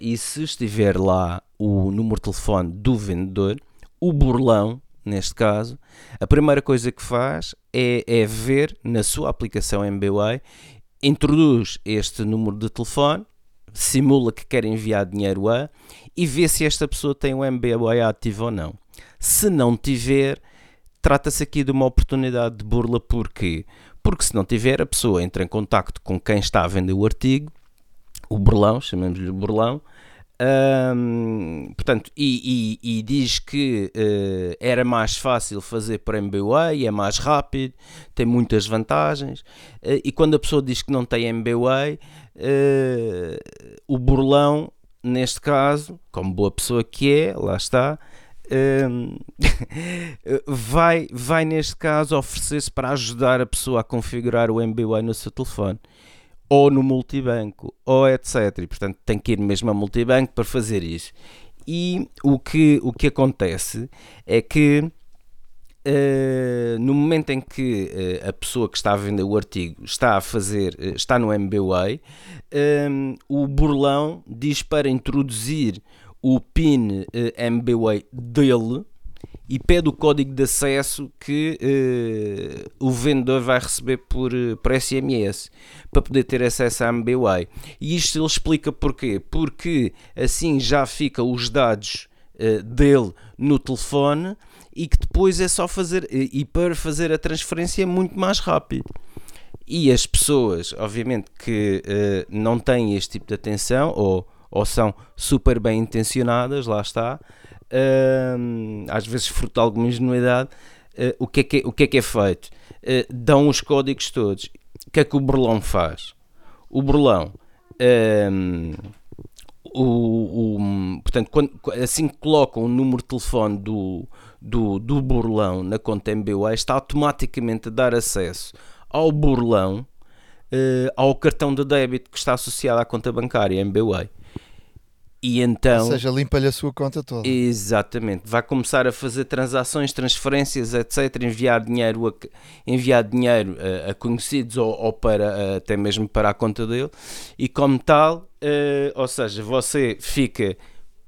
e se estiver lá o número de telefone do vendedor, o burlão neste caso, a primeira coisa que faz é, é ver na sua aplicação MBWay, introduz este número de telefone, simula que quer enviar dinheiro a e vê se esta pessoa tem o MBWay ativo ou não. Se não tiver, trata-se aqui de uma oportunidade de burla, porquê? Porque se não tiver, a pessoa entra em contacto com quem está a vender o artigo, o burlão, chamamos-lhe burlão, um, portanto, e, e, e, diz que uh, era mais fácil fazer por MBWay, é mais rápido, tem muitas vantagens. Uh, e quando a pessoa diz que não tem MBWay, uh, eh, o burlão, neste caso, como boa pessoa que é, lá está, (laughs) vai, vai neste caso oferecer-se para ajudar a pessoa a configurar o MBWay no seu telefone ou no multibanco, ou etc. E, portanto, tem que ir mesmo a multibanco para fazer isso. E o que, o que acontece é que uh, no momento em que uh, a pessoa que está a vender o artigo está a fazer, uh, está no MBWay, o burlão diz para introduzir o PIN MBWay dele e pede o código de acesso que uh, o vendedor vai receber por, eh, por SMS para poder ter acesso à MBWay. E isto ele explica porquê. Porque assim já fica os dados uh, dele no telefone e que depois é só fazer e para fazer a transferência é muito mais rápido. E as pessoas, obviamente, que não têm este tipo de atenção ou, ou são super bem intencionadas, lá está, uh, às vezes fruto de alguma ingenuidade, uh, o, que é que é, o que é que é feito? Uh, dão os códigos todos. O que é que o burlão faz? O burlão, o, o, portanto, quando, assim que colocam o número de telefone do, do, do burlão na conta MBWay, está automaticamente a dar acesso ao burlão Uh, ao cartão de débito que está associado à conta bancária MBWay. E então, Ou seja, limpa-lhe a sua conta toda. Exatamente. Vai começar a fazer transações, transferências, etc. Enviar dinheiro a, enviar dinheiro a, a conhecidos ou, ou, para, até mesmo para a conta dele. E como tal, uh, ou seja, você fica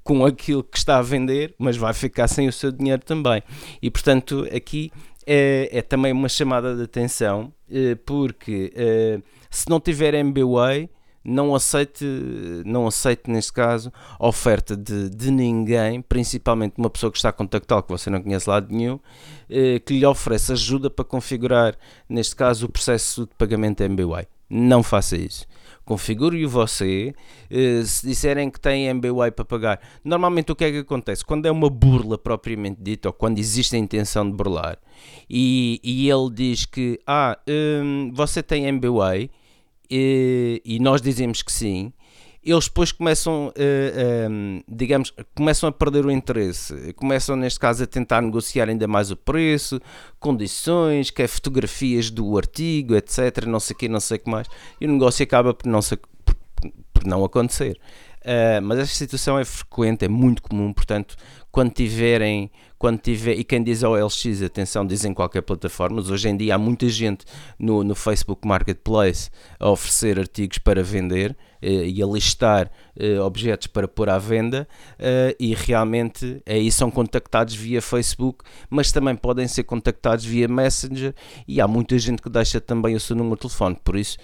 com aquilo que está a vender, mas vai ficar sem o seu dinheiro também. E portanto, aqui é, é também uma chamada de atenção, uh, porque uh, se não tiver MBWay não aceite, não aceite neste caso, oferta de, de ninguém, principalmente uma pessoa que está a contactá-lo que você não conhece lado nenhum, eh, que lhe oferece ajuda para configurar, neste caso, o processo de pagamento MBWay. Não faça isso. Configure-o você. Eh, se disserem que tem MBWay para pagar, normalmente o que é que acontece? Quando é uma burla propriamente dita, ou quando existe a intenção de burlar, e, e ele diz que ah, hum, você tem MBWay e, e nós dizemos que sim, eles depois começam, uh, um, digamos, começam a perder o interesse, começam neste caso a tentar negociar ainda mais o preço, condições, que é fotografias do artigo, etc, não sei o que, não sei o que mais, e o negócio acaba por não, por, por não acontecer. Uh, mas esta situação é frequente, é muito comum, portanto, quando tiverem, quando tiver, e quem diz OLX, atenção, dizem qualquer plataforma, mas hoje em dia há muita gente no, no Facebook Marketplace a oferecer artigos para vender uh, e a listar uh, objetos para pôr à venda e realmente aí são contactados via Facebook, mas também podem ser contactados via Messenger e há muita gente que deixa também o seu número de telefone, por isso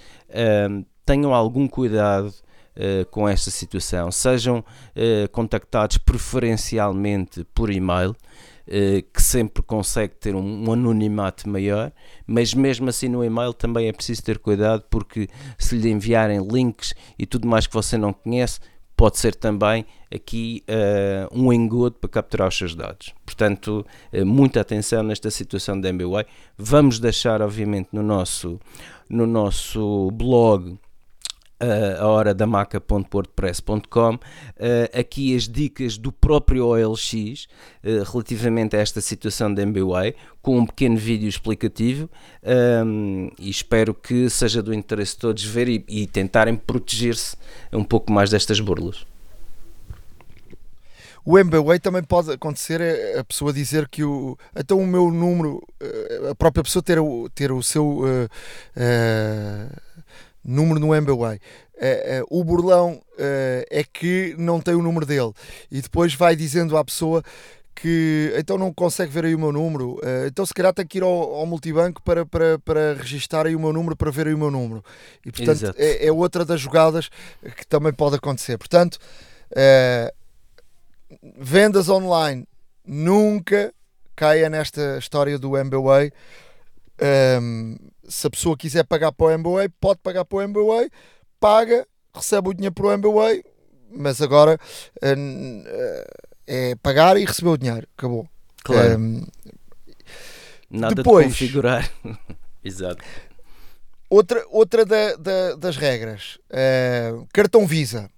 tenham algum cuidado uh, com esta situação. Sejam uh, contactados preferencialmente por e-mail, uh, que sempre consegue ter um, um, anonimato maior, mas mesmo assim no e-mail também é preciso ter cuidado porque se lhe enviarem links e tudo mais que você não conhece, pode ser também aqui uh, um engodo para capturar os seus dados. Portanto, uh, muita atenção nesta situação da MBWay. Vamos deixar, obviamente, no nosso, no nosso blog uh, a hora da maca.wordpress.com uh, aqui as dicas do próprio OLX uh, relativamente a esta situação da MBWay com um pequeno vídeo explicativo um, e espero que seja do interesse de todos ver e, e tentarem proteger-se um pouco mais destas burlas. O MBWay também pode acontecer a pessoa dizer que o, então o meu número, a própria pessoa ter o, ter o seu uh, número no MBWay. Uh, uh, o burlão uh, é que não tem o número dele e depois vai dizendo à pessoa que então não consegue ver aí o meu número, então se calhar tem que ir ao, ao, multibanco para, para, para registar aí o meu número para ver aí o meu número. E portanto é, é, outra das jogadas que também pode acontecer. Portanto, vendas online nunca caia nesta história do MBWay. Um, se a pessoa quiser pagar para o MBWay, pode pagar para o MBWay, paga, recebe o dinheiro para o MBWay, mas agora uh, é pagar e receber o dinheiro, acabou. Claro. Um, Nada depois, de configurar. (laughs) Exato. Outra, outra da, da, das regras, uh, cartão Visa.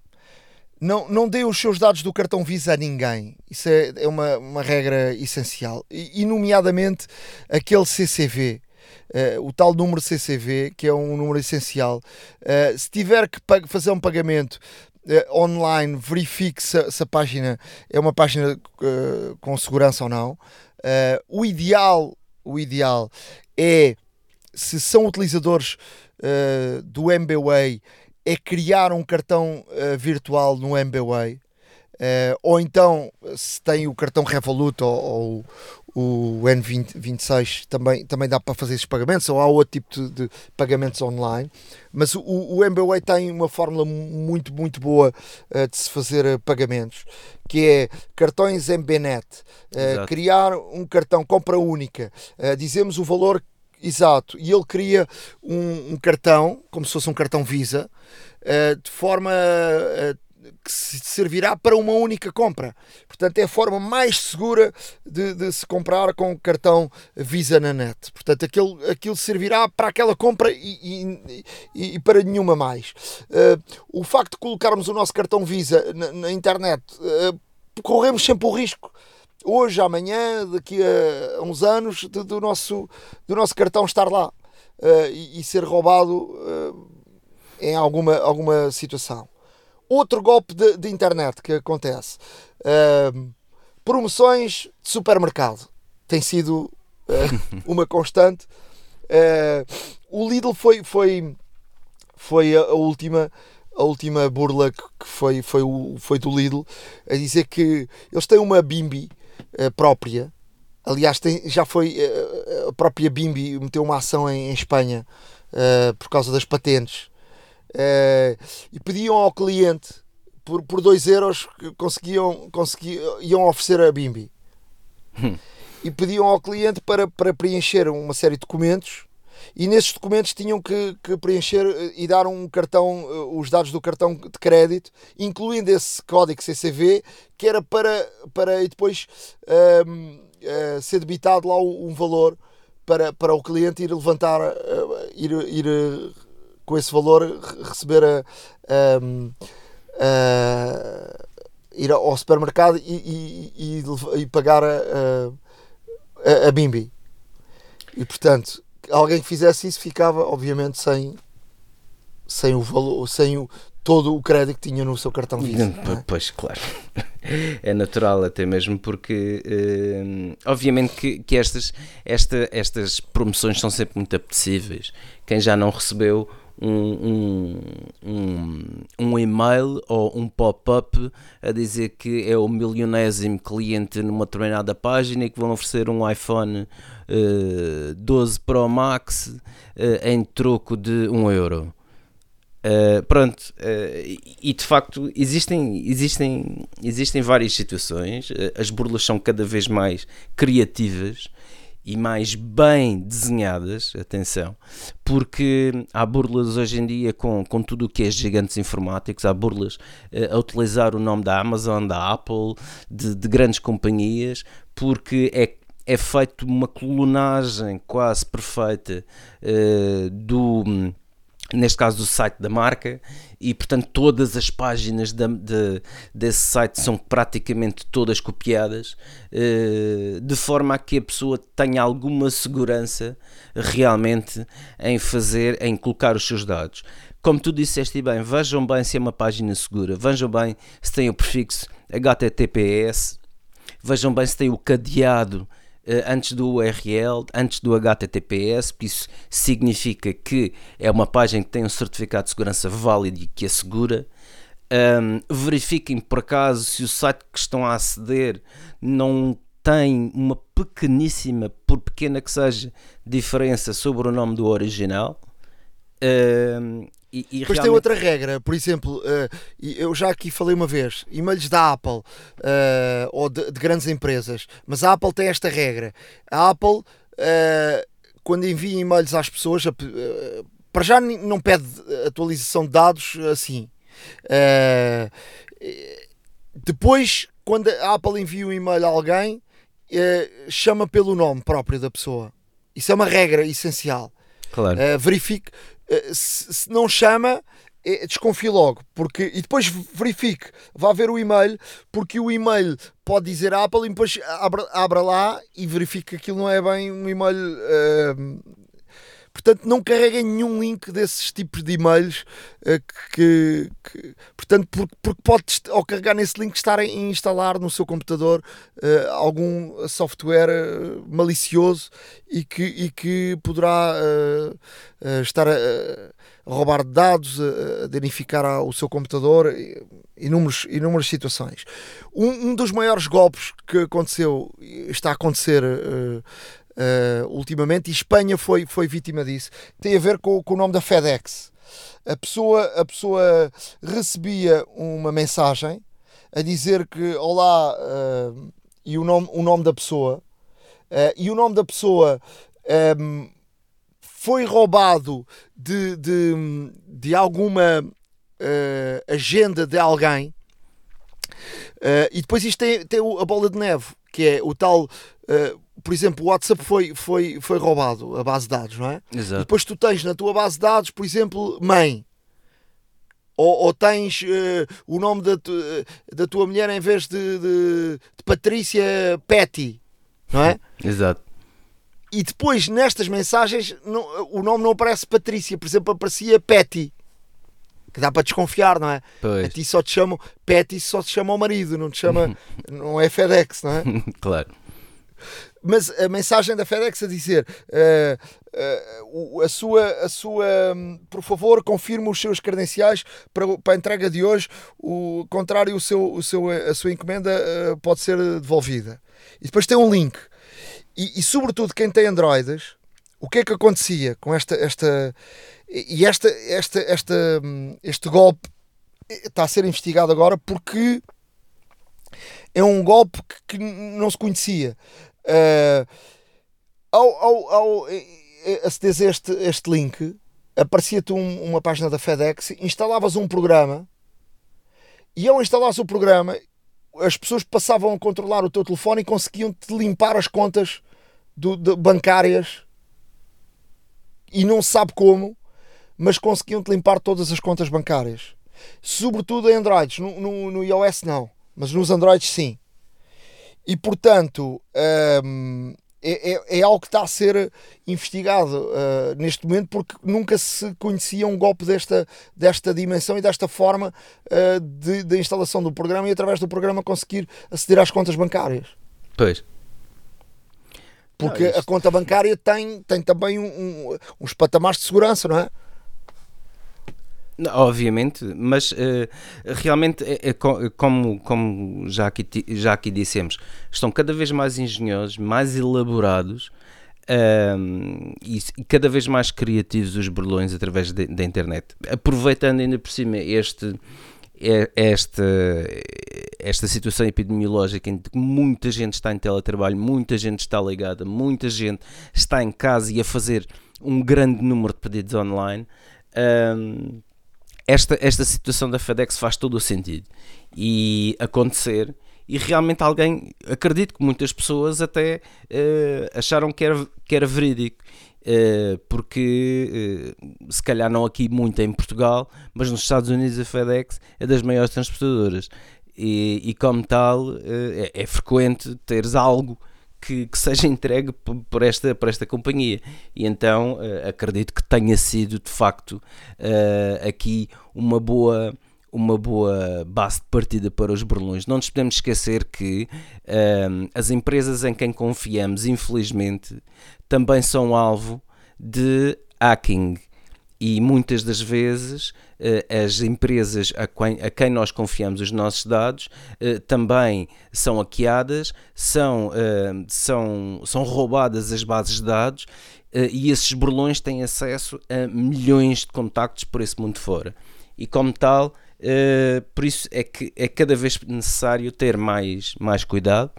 Não, não dê os seus dados do cartão Visa a ninguém. Isso é, é uma, uma regra essencial. E, e nomeadamente aquele CCV uh, o tal número CCV, que é um número essencial. Uh, se tiver que fazer um pagamento uh, online, verifique se, se, a página é uma página com segurança ou não. o ideal, o ideal é se são utilizadores do MBWay, é criar um cartão virtual no MBWay. Uh, ou então, se tem o cartão Revolut ou, ou, o N26 também, também dá para fazer esses pagamentos, ou há outro tipo de, de pagamentos online, mas o, o MBWay tem uma fórmula muito, muito boa uh, de se fazer uh, pagamentos, que é cartões MBNet, uh, criar um cartão compra única, dizemos o valor exato, e ele cria um, um, cartão, como se fosse um cartão Visa, de forma que servirá para uma única compra. Portanto, é a forma mais segura de, de, se comprar com cartão Visa na net. Portanto, aquilo, aquilo servirá para aquela compra e, e, e para nenhuma mais. Uh, o facto de colocarmos o nosso cartão Visa na, na internet, uh, corremos sempre o risco hoje, amanhã, daqui a uns anos, de, do, nosso, do nosso cartão estar lá uh, e, e, ser roubado uh, em alguma, alguma situação outro golpe de, de internet que acontece. Uh, promoções de supermercado. Tem sido uh, (laughs) uma constante. Uh, o Lidl foi, foi, foi a, a, última a última burla que foi, foi, foi do Lidl a dizer que eles têm uma Bimbi uh, própria. Aliás, tem, já foi a própria Bimbi meteu uma ação em, em Espanha por causa das patentes Uh, e pediam ao cliente por, por 2 euros que conseguiam, conseguiam iam oferecer a Bimbi hum. e pediam ao cliente para, para preencher uma série de documentos e nesses documentos tinham que, que preencher eh, e dar um cartão, eh, os dados do cartão de crédito, incluindo esse código CCV, que era para, para depois um, ehm, uh, ser debitado lá um valor para, para o cliente ir levantar, uh, ir, ir com esse valor receber a, uh, ir ao supermercado e, e, e, e pagar a, a, a, Bimbi. E portanto, alguém que fizesse isso ficava, obviamente, sem, sem o valor, sem o, todo o crédito que tinha no seu cartão Visa. É? Pois, claro. É natural, até mesmo porque, uh, obviamente, que, que estas, esta, estas promoções são sempre muito apetecíveis. Quem já não recebeu um, um, um, e-mail ou um pop-up a dizer que é o milionésimo cliente numa determinada página e que vão oferecer um iPhone uh, 12 Pro Max uh, em troco de 1 euro. Uh, pronto, uh, e de facto existem, existem, existem várias situações, as burlas são cada vez mais criativas e mais bem desenhadas, atenção, porque há burlas hoje em dia com, com tudo o que é gigantes informáticos, há burlas uh, a utilizar o nome da Amazon, da Apple, de, de grandes companhias, porque é é feito uma clonagem quase perfeita uh, do neste caso do site da marca, e portanto todas as páginas de, de, desse site são praticamente todas copiadas, eh, de forma a que a pessoa tenha alguma segurança realmente em fazer, em colocar os seus dados. Como tu disseste bem, vejam bem se é uma página segura, vejam bem se tem o prefixo HTTPS, vejam bem se tem o cadeado antes do URL, antes do HTTPS, isso significa que é uma página que tem um certificado de segurança válido e que assegura. Um, verifiquem por acaso se o site que estão a aceder não tem uma pequeníssima, por pequena que seja, diferença sobre o nome do original. Um, e, e Depois realmente... tem outra regra, por exemplo, uh, eu já aqui falei uma vez, e-mails da Apple uh, ou de, de, grandes empresas, mas a Apple tem esta regra. A Apple, uh, quando envia e-mails às pessoas, para já não pede atualização de dados assim. depois, quando a Apple envia um e-mail a alguém, chama pelo nome próprio da pessoa. Isso é uma regra essencial. Claro. verifique eh, se, se não chama, é, desconfie logo, porque e depois verifique, vá ver o e-mail, porque o e-mail pode dizer Apple e depois abra, abra lá e verifique que aquilo não é bem um e-mail uh, Portanto, não carreguem nenhum link desses tipos de e-mails uh, que, que, portanto, porque, porque pode ao carregar nesse link estar a instalar no seu computador uh, algum software uh, malicioso e que, e que poderá estar a, roubar dados, a danificar o seu computador, inúmeros, inúmeras situações. Um, um, dos maiores golpes que aconteceu, está a acontecer uh, ultimamente e Espanha foi, foi vítima disso. Tem a ver com, com o nome da FedEx. A pessoa, a pessoa recebia uma mensagem a dizer que olá uh, e o nome, o nome da pessoa uh, e o nome da pessoa um, foi roubado de, de, de alguma uh, agenda de alguém e depois isto tem, tem a bola de neve que é o tal por exemplo, o WhatsApp foi, foi, foi roubado, a base de dados, não é? Exato. E depois tu tens na tua base de dados, por exemplo, mãe. Ou, ou tens uh, o nome da, tu, da tua mulher em vez de, de, de Patrícia Petty, não é? Exato. E depois nestas mensagens não, o nome não aparece Patrícia, por exemplo, aparecia Petty. Que dá para desconfiar, não é? Pois. A ti só te chamam Petty, só te chama o marido, não te chama, (laughs) não é FedEx, não é? claro mas a mensagem da FedEx a dizer uh, uh, a sua, a sua um, por favor, confirme os seus credenciais para, para a entrega de hoje, o contrário, o seu, o seu, a sua encomenda uh, pode ser devolvida. E depois tem um link. E, e, sobretudo quem tem Androids, o que é que acontecia com esta, esta e esta, esta, esta, hum, este golpe está a ser investigado agora porque é um golpe que, que não se conhecia. Uh, ao, ao, ao acederes este, este link, aparecia-te um, uma página da FedEx, instalavas um programa e ao instalar o programa, as pessoas passavam a controlar o teu telefone e conseguiam-te limpar as contas do, de, bancárias e não sabe como, mas conseguiam-te limpar todas as contas bancárias. Sobretudo em Androids, no, no, no iOS não, mas nos Androids sim. E portanto, um, é, é, é, algo que está a ser investigado uh, neste momento porque nunca se conhecia um golpe desta, desta dimensão e desta forma uh, de, de instalação do programa e através do programa conseguir aceder às contas bancárias. Pois. Porque não, isto... a conta bancária tem, tem também um, um, uns patamares de segurança, não é? Obviamente, mas uh, realmente, é, é, como, como já, aqui, já aqui dissemos, estão cada vez mais engenhosos, mais elaborados um, e, e, cada vez mais criativos os burlões através da internet. Aproveitando ainda por cima este, esta, esta situação epidemiológica em que muita gente está em teletrabalho, muita gente está ligada, muita gente está em casa e a fazer um grande número de pedidos online. Um, esta, esta situação da FedEx faz todo o sentido. E acontecer e realmente alguém, acredito que muitas pessoas até uh, acharam que era, que era verídico uh, porque uh, se calhar não aqui muito em Portugal mas nos Estados Unidos a FedEx é das maiores transportadoras. E, e como tal é, é frequente teres algo que, que, seja entregue por esta, por esta companhia. E então uh, acredito que tenha sido de facto uh, aqui uma boa uma boa base de partida para os burlões. Não nos podemos esquecer que uh, as empresas em quem confiamos, infelizmente, também são alvo de hacking e muitas das vezes eh, as empresas a quem, a quem nós confiamos os nossos dados eh, também são hackeadas, são, eh, são, são roubadas as bases de dados e esses burlões têm acesso a milhões de contactos por esse mundo fora. E como tal, por isso é que é cada vez necessário ter mais, mais cuidado.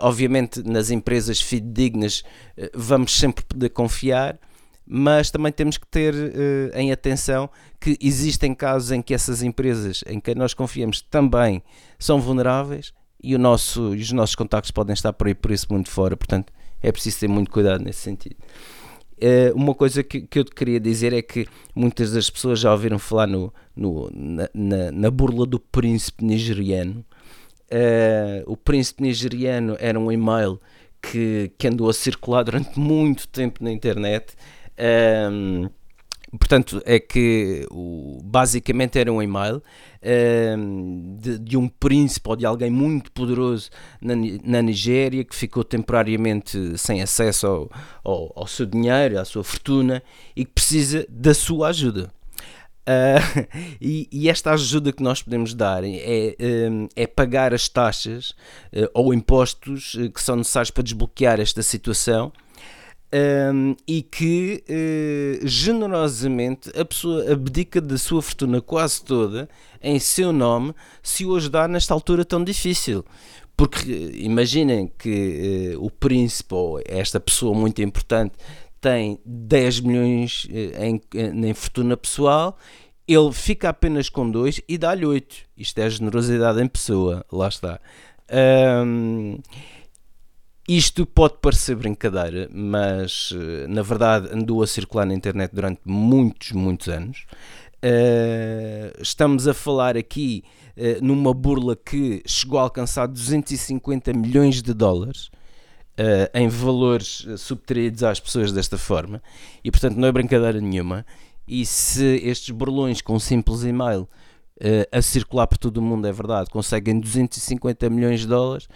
Obviamente, nas empresas fidedignas, vamos sempre poder confiar, mas também temos que ter uh, em atenção que existem casos em que essas empresas em que nós confiamos também são vulneráveis e, o nosso, os nossos contactos podem estar por aí por esse mundo fora, portanto é preciso ter muito cuidado nesse sentido. Uh, uma coisa que, que eu te queria dizer é que muitas das pessoas já ouviram falar no, no na, na, na, burla do príncipe nigeriano. Uh, o príncipe nigeriano era um e-mail que, que andou a circular durante muito tempo na internet um, portanto, é que o, basicamente era um e-mail um, de, de, um príncipe ou de alguém muito poderoso na, na Nigéria que ficou temporariamente sem acesso ao, ao, ao, seu dinheiro, à sua fortuna e que precisa da sua ajuda. Uh, (laughs) e, e, esta ajuda que nós podemos dar é, é pagar as taxas uh, ou impostos uh, que são necessários para desbloquear esta situação um, e que uh, generosamente a pessoa abdica da sua fortuna quase toda em seu nome se o ajudar nesta altura tão difícil. Porque imaginem que uh, o príncipe ou esta pessoa muito importante tem 10 milhões em, em fortuna pessoal, ele fica apenas com 2 e dá-lhe 8. Isto é generosidade em pessoa, lá está. Um, isto pode parecer brincadeira, mas eh, na verdade andou a circular na internet durante muitos, muitos anos. Uh, estamos a falar aqui uh, numa burla que chegou a alcançar 250 milhões de dólares uh, em valores subtraídos às pessoas desta forma, e portanto não é brincadeira nenhuma. E se estes burlões com um simples e-mail a circular por todo o mundo, é verdade, conseguem 250 milhões de dólares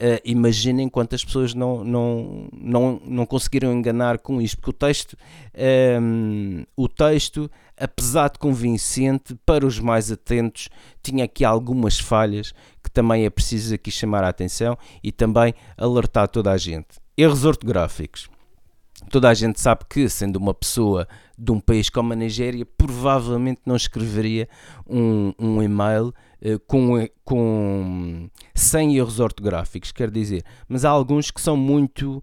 Uh, imaginem quantas pessoas não, não, não, não conseguiram enganar com isto, porque o texto, um, ehm, o texto, apesar de convincente, para os mais atentos, tinha aqui algumas falhas que também é preciso aqui chamar a atenção e também alertar toda a gente. Erros ortográficos. Toda a gente sabe que, sendo uma pessoa de um país como a Nigéria, provavelmente não escreveria um, um e-mail uh, com, com, sem erros ortográficos, quer dizer, mas há alguns que são muito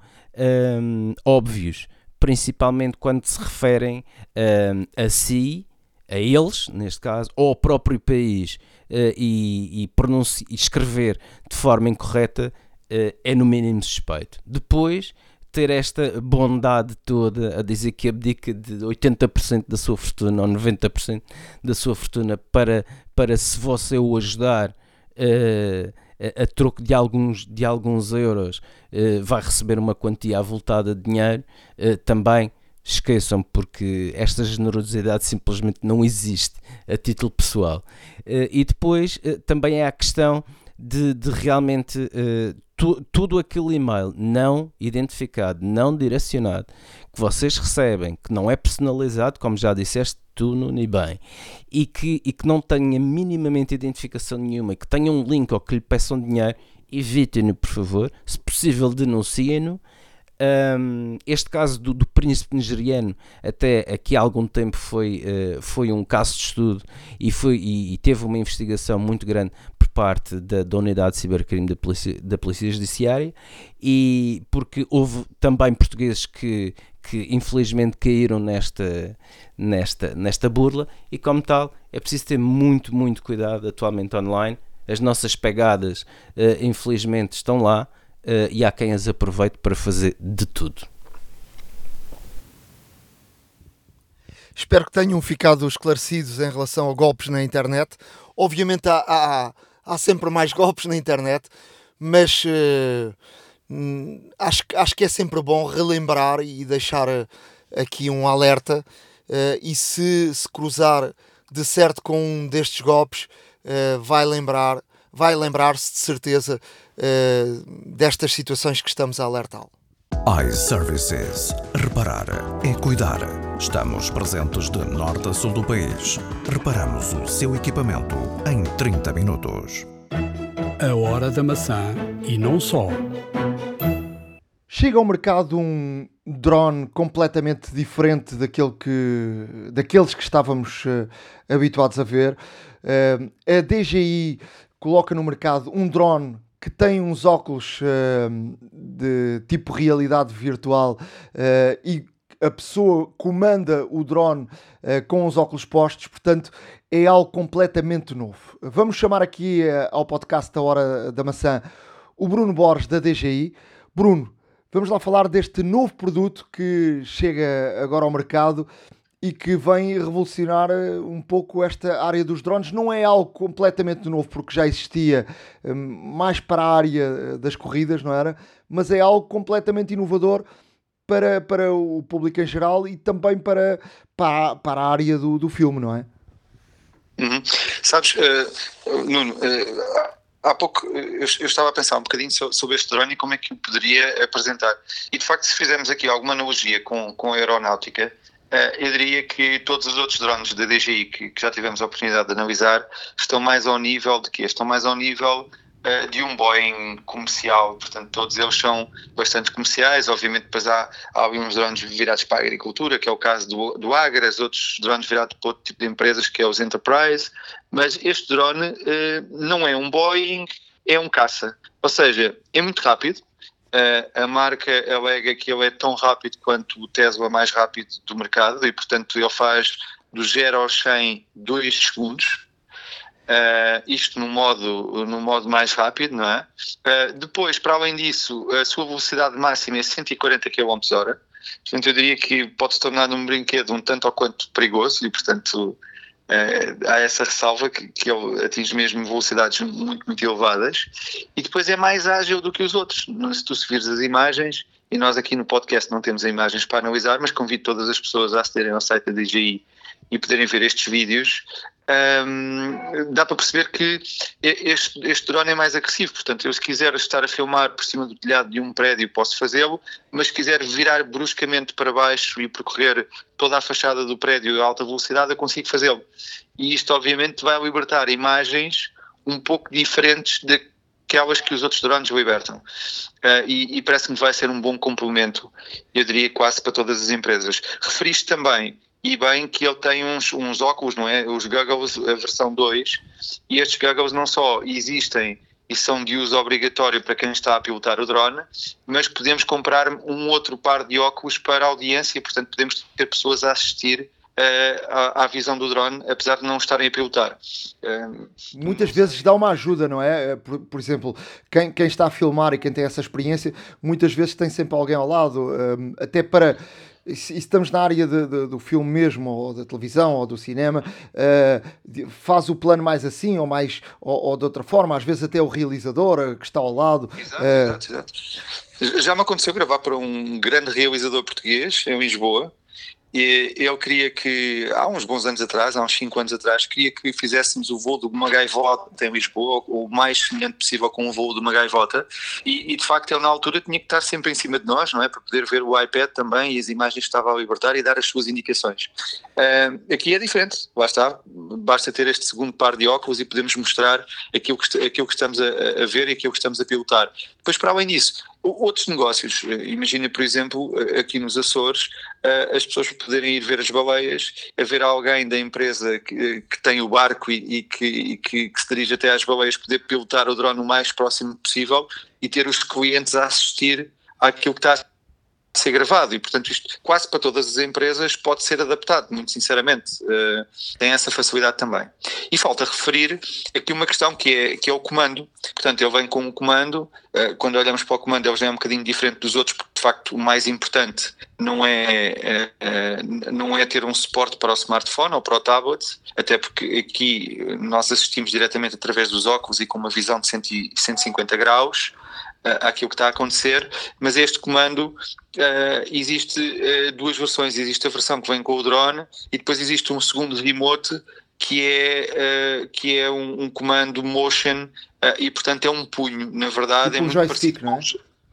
um, óbvios, principalmente quando se referem um, a si, a eles, neste caso, ou ao próprio país, uh, e, e escrever de forma incorreta uh, é no mínimo suspeito. Depois ter esta bondade toda a dizer que abdica de 80% da sua fortuna ou 90% da sua fortuna para, para se você o ajudar uh, a, a, troco de alguns, de alguns euros, uh, vai receber uma quantia avultada de dinheiro, uh, também esqueçam porque esta generosidade simplesmente não existe a título pessoal. e depois também é a questão de, de realmente tu, tudo aquele e-mail não identificado, não direcionado, que vocês recebem, que não é personalizado, como já disseste tu, Nuno, e bem, e que, e que não tenha minimamente identificação nenhuma, que tenha um link ou que lhe peçam dinheiro, evitem-no, por favor. Se possível, denunciem-no. Um, este caso do, do, príncipe nigeriano até aqui há algum tempo foi, uh, foi um caso de estudo e, foi, e, e, teve uma investigação muito grande parte da, da unidade de cibercrime da Polícia, da Polícia Judiciária e porque houve também portugueses que, que infelizmente caíram nesta, nesta, nesta burla e como tal é preciso ter muito, muito cuidado atualmente online. As nossas pegadas uh, infelizmente estão lá uh, e há quem as aproveite para fazer de tudo. Espero que tenham ficado esclarecidos em relação a golpes na internet. Obviamente há, há há sempre mais golpes na internet, mas uh, acho, acho que é sempre bom relembrar e deixar uh, aqui um alerta. Uh, e se se cruzar de certo com um destes golpes, vai lembrar, vai lembrar-se de certeza destas situações que estamos a alertá-lo iServices. Reparar é cuidar. Estamos presentes de norte a sul do país. Reparamos o seu equipamento em 30 minutos. A hora da maçã e não só. Chega ao mercado um drone completamente diferente daquele que, daqueles que estávamos uh, habituados a ver. Uh, a DJI coloca no mercado um drone que tem uns óculos uh, de tipo realidade virtual uh, e a pessoa comanda o drone uh, com os óculos postos, portanto é algo completamente novo. Vamos chamar aqui ao podcast da Hora da Maçã o Bruno Borges da DGI. Bruno, vamos lá falar deste novo produto que chega agora ao mercado e que vem revolucionar eh, um pouco esta área dos drones. Não é algo completamente novo, porque já existia eh, mais para a área eh, das corridas, não era? Mas é algo completamente inovador para, para o público em geral e também para, para, para a área do, do filme, não é? Uhum. Sabes, uh, Nuno, uh, há pouco eu, eu, estava a pensar um bocadinho sobre este drone e como é que o poderia apresentar. E de facto, se fizermos aqui alguma analogia com, com a aeronáutica, eu diria que todos os outros drones da DJI que, que, já tivemos a oportunidade de analisar estão mais ao nível de que Estão mais ao nível uh, de um Boeing comercial, portanto todos eles são bastante comerciais, obviamente depois há, há alguns drones virados para a agricultura, que é o caso do, do Agras, outros drones virados para outro tipo de empresas, que é os Enterprise, mas este drone uh, não é um Boeing, é um caça, ou seja, é muito rápido, a marca alega que ele é tão rápido quanto o Tesla mais rápido do mercado e, portanto, ele faz do 0 ao 100 2 segundos. Uh, isto no modo, no modo mais rápido, não é? Uh, depois, para além disso, a sua velocidade máxima é 140 km hora. Portanto, eu diria que pode se tornar um brinquedo um tanto ou quanto perigoso e, portanto, Uh, há essa ressalva que, que ele atinge mesmo velocidades muito, muito elevadas e depois é mais ágil do que os outros. Se tu se vires as imagens, e nós aqui no podcast não temos imagens para analisar, mas convido todas as pessoas a acederem ao site da DJI e poderem ver estes vídeos um, dá para perceber que este, este drone é mais agressivo. Portanto, eu se quiser estar a filmar por cima do telhado de um prédio, posso fazê-lo, mas se quiser virar bruscamente para baixo e percorrer toda a fachada do prédio a alta velocidade, eu consigo fazê-lo. E isto, obviamente, vai libertar imagens um pouco diferentes daquelas que os outros drones libertam. Uh, e, e parece-me que vai ser um bom complemento, eu diria quase para todas as empresas. Referiste também e bem que ele tem uns, uns óculos, não é? Os goggles, a versão 2, e estes goggles não só existem e são de uso obrigatório para quem está a pilotar o drone, mas podemos comprar um outro par de óculos para a audiência, portanto podemos ter pessoas a assistir à, à, visão do drone, apesar de não estarem a pilotar. Muitas vezes dá uma ajuda, não é? Por, por exemplo, quem, quem, está a filmar e quem tem essa experiência, muitas vezes tem sempre alguém ao lado, até para estamos na área de, de, do filme mesmo, ou da televisão, ou do cinema, uh, faz o plano mais assim, ou mais ou, ou, de outra forma, às vezes até o realizador que está ao lado. Exato, uh, exato, exato. Já me aconteceu gravar para um grande realizador português em Lisboa, e ele queria que, há uns bons anos atrás, há uns 5 anos atrás, queria que fizéssemos o voo de uma gaivota em Lisboa, o mais semelhante possível com o voo de uma gaivota, e, e, de facto ele na altura tinha que estar sempre em cima de nós, não é? Para poder ver o iPad também e as imagens que estava a libertar e dar as suas indicações. Uh, aqui é diferente, lá está, basta ter este segundo par de óculos e podemos mostrar aquilo que, aquilo que estamos a, a ver e aquilo que estamos a pilotar. Depois, para além disso, Outros negócios, eh, imagina por exemplo eh, aqui nos Açores, eh, as pessoas poderem ir ver as baleias, haver alguém da empresa que, que tem o barco e, e, que, e que, que, se dirige até às baleias poder pilotar o drone o mais próximo possível e ter os clientes a assistir àquilo que está ser gravado e, portanto, isto quase para todas as empresas pode ser adaptado, muito sinceramente. Tem essa facilidade também. E falta referir aqui uma questão que é, que é o comando. Portanto, ele vem com um comando, uh, quando olhamos para o comando, ele já é um bocadinho diferente dos outros, porque de facto o mais importante não é, é, não é ter um suporte para o smartphone ou para o tablet, até porque aqui nós assistimos diretamente através dos óculos e com uma visão de 150 graus àquilo que está a acontecer, mas este comando uh, existe uh, duas versões, existe a versão que vem com o drone e depois existe um segundo remote que é, uh, que é um, um comando motion e portanto é um punho, na verdade tipo é um muito joystick, não é?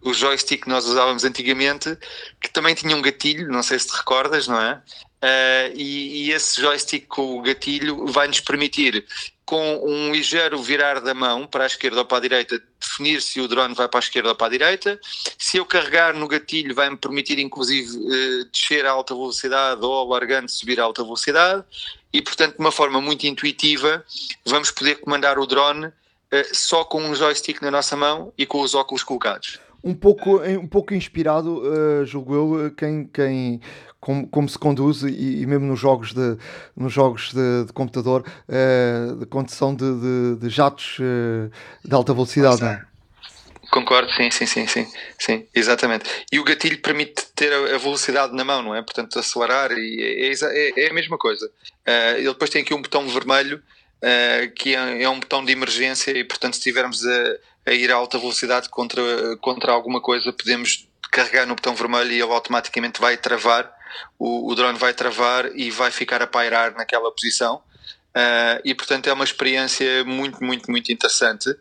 o joystick que nós usávamos antigamente, que também tinha um gatilho, não sei se te recordas, não é? Uh, e, e, esse joystick com o gatilho vai nos permitir, com um ligeiro virar da mão para a esquerda ou para a direita, definir se o drone vai para a esquerda ou para a direita. Se eu carregar no gatilho, vai-me permitir, inclusive, uh, descer a alta velocidade ou, largando, subir a alta velocidade. E, portanto, de uma forma muito intuitiva, vamos poder comandar o drone uh, só com um joystick na nossa mão e com os óculos colocados um pouco, um pouco inspirado, uh, julgo eu, quem, quem, como, como se conduz e, e, mesmo nos jogos de, nos jogos de, de computador, uh, de condução de, de, de jatos uh, de alta velocidade. É? Concordo, sim, sim, sim, sim, sim, exatamente. E o gatilho permite ter a, velocidade na mão, não é? Portanto, acelerar e é, é, é a mesma coisa. Uh, ele depois tem aqui um botão vermelho uh, que é, é, um botão de emergência e, portanto, se estivermos a, a ir a alta velocidade contra, contra alguma coisa, podemos carregar no botão vermelho e ele automaticamente vai travar, o, o drone vai travar e vai ficar a pairar naquela posição. Uh, e portanto é uma experiência muito, muito, muito interessante.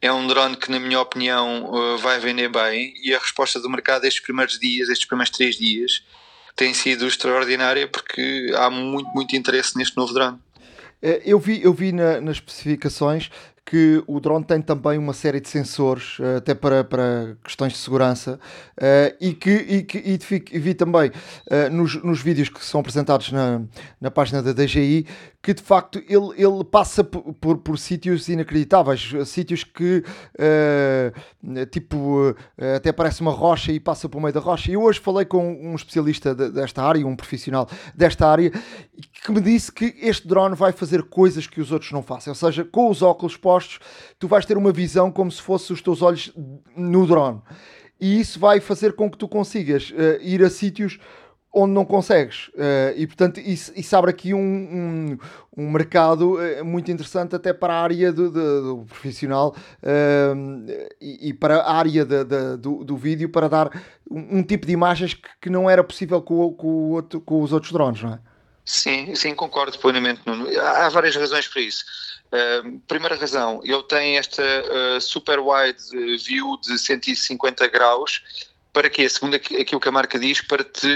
É um drone que, na minha opinião, uh, vai vender bem e a resposta do mercado estes primeiros dias, estes primeiros três dias, tem sido extraordinária porque há muito, muito interesse neste novo drone. Eh, eu vi, eu vi na, nas especificações que o drone tem também uma série de sensores, eh, até para, para questões de segurança, uh, e que, e, que e vi também uh, nos, nos vídeos que são apresentados na, na página da DGI que de facto ele, ele passa por, por, por sítios inacreditáveis, sítios que uh, tipo até parece uma rocha e passa por meio da rocha. E hoje falei com um especialista de, desta área, um profissional desta área, que me disse que este drone vai fazer coisas que os outros não fazem, ou seja, com os óculos postos, tu vais ter uma visão como se fosse os teus olhos no drone. E isso vai fazer com que tu consigas uh, ir a sítios onde não consegues. Uh, e portanto, isso, isso abre aqui um, um, um mercado uh, muito interessante até para a área do, do, do profissional uh, e, e, para a área de, de, do, do vídeo para dar um, um, tipo de imagens que, que não era possível com, com, outro, com os outros drones, não é? Sim, sim, concordo plenamente, Nuno. Há várias razões para isso. Uh, primeira razão, eu tenho esta uh, super wide view de 150 graus para quê? Segundo aquilo que a marca diz, para te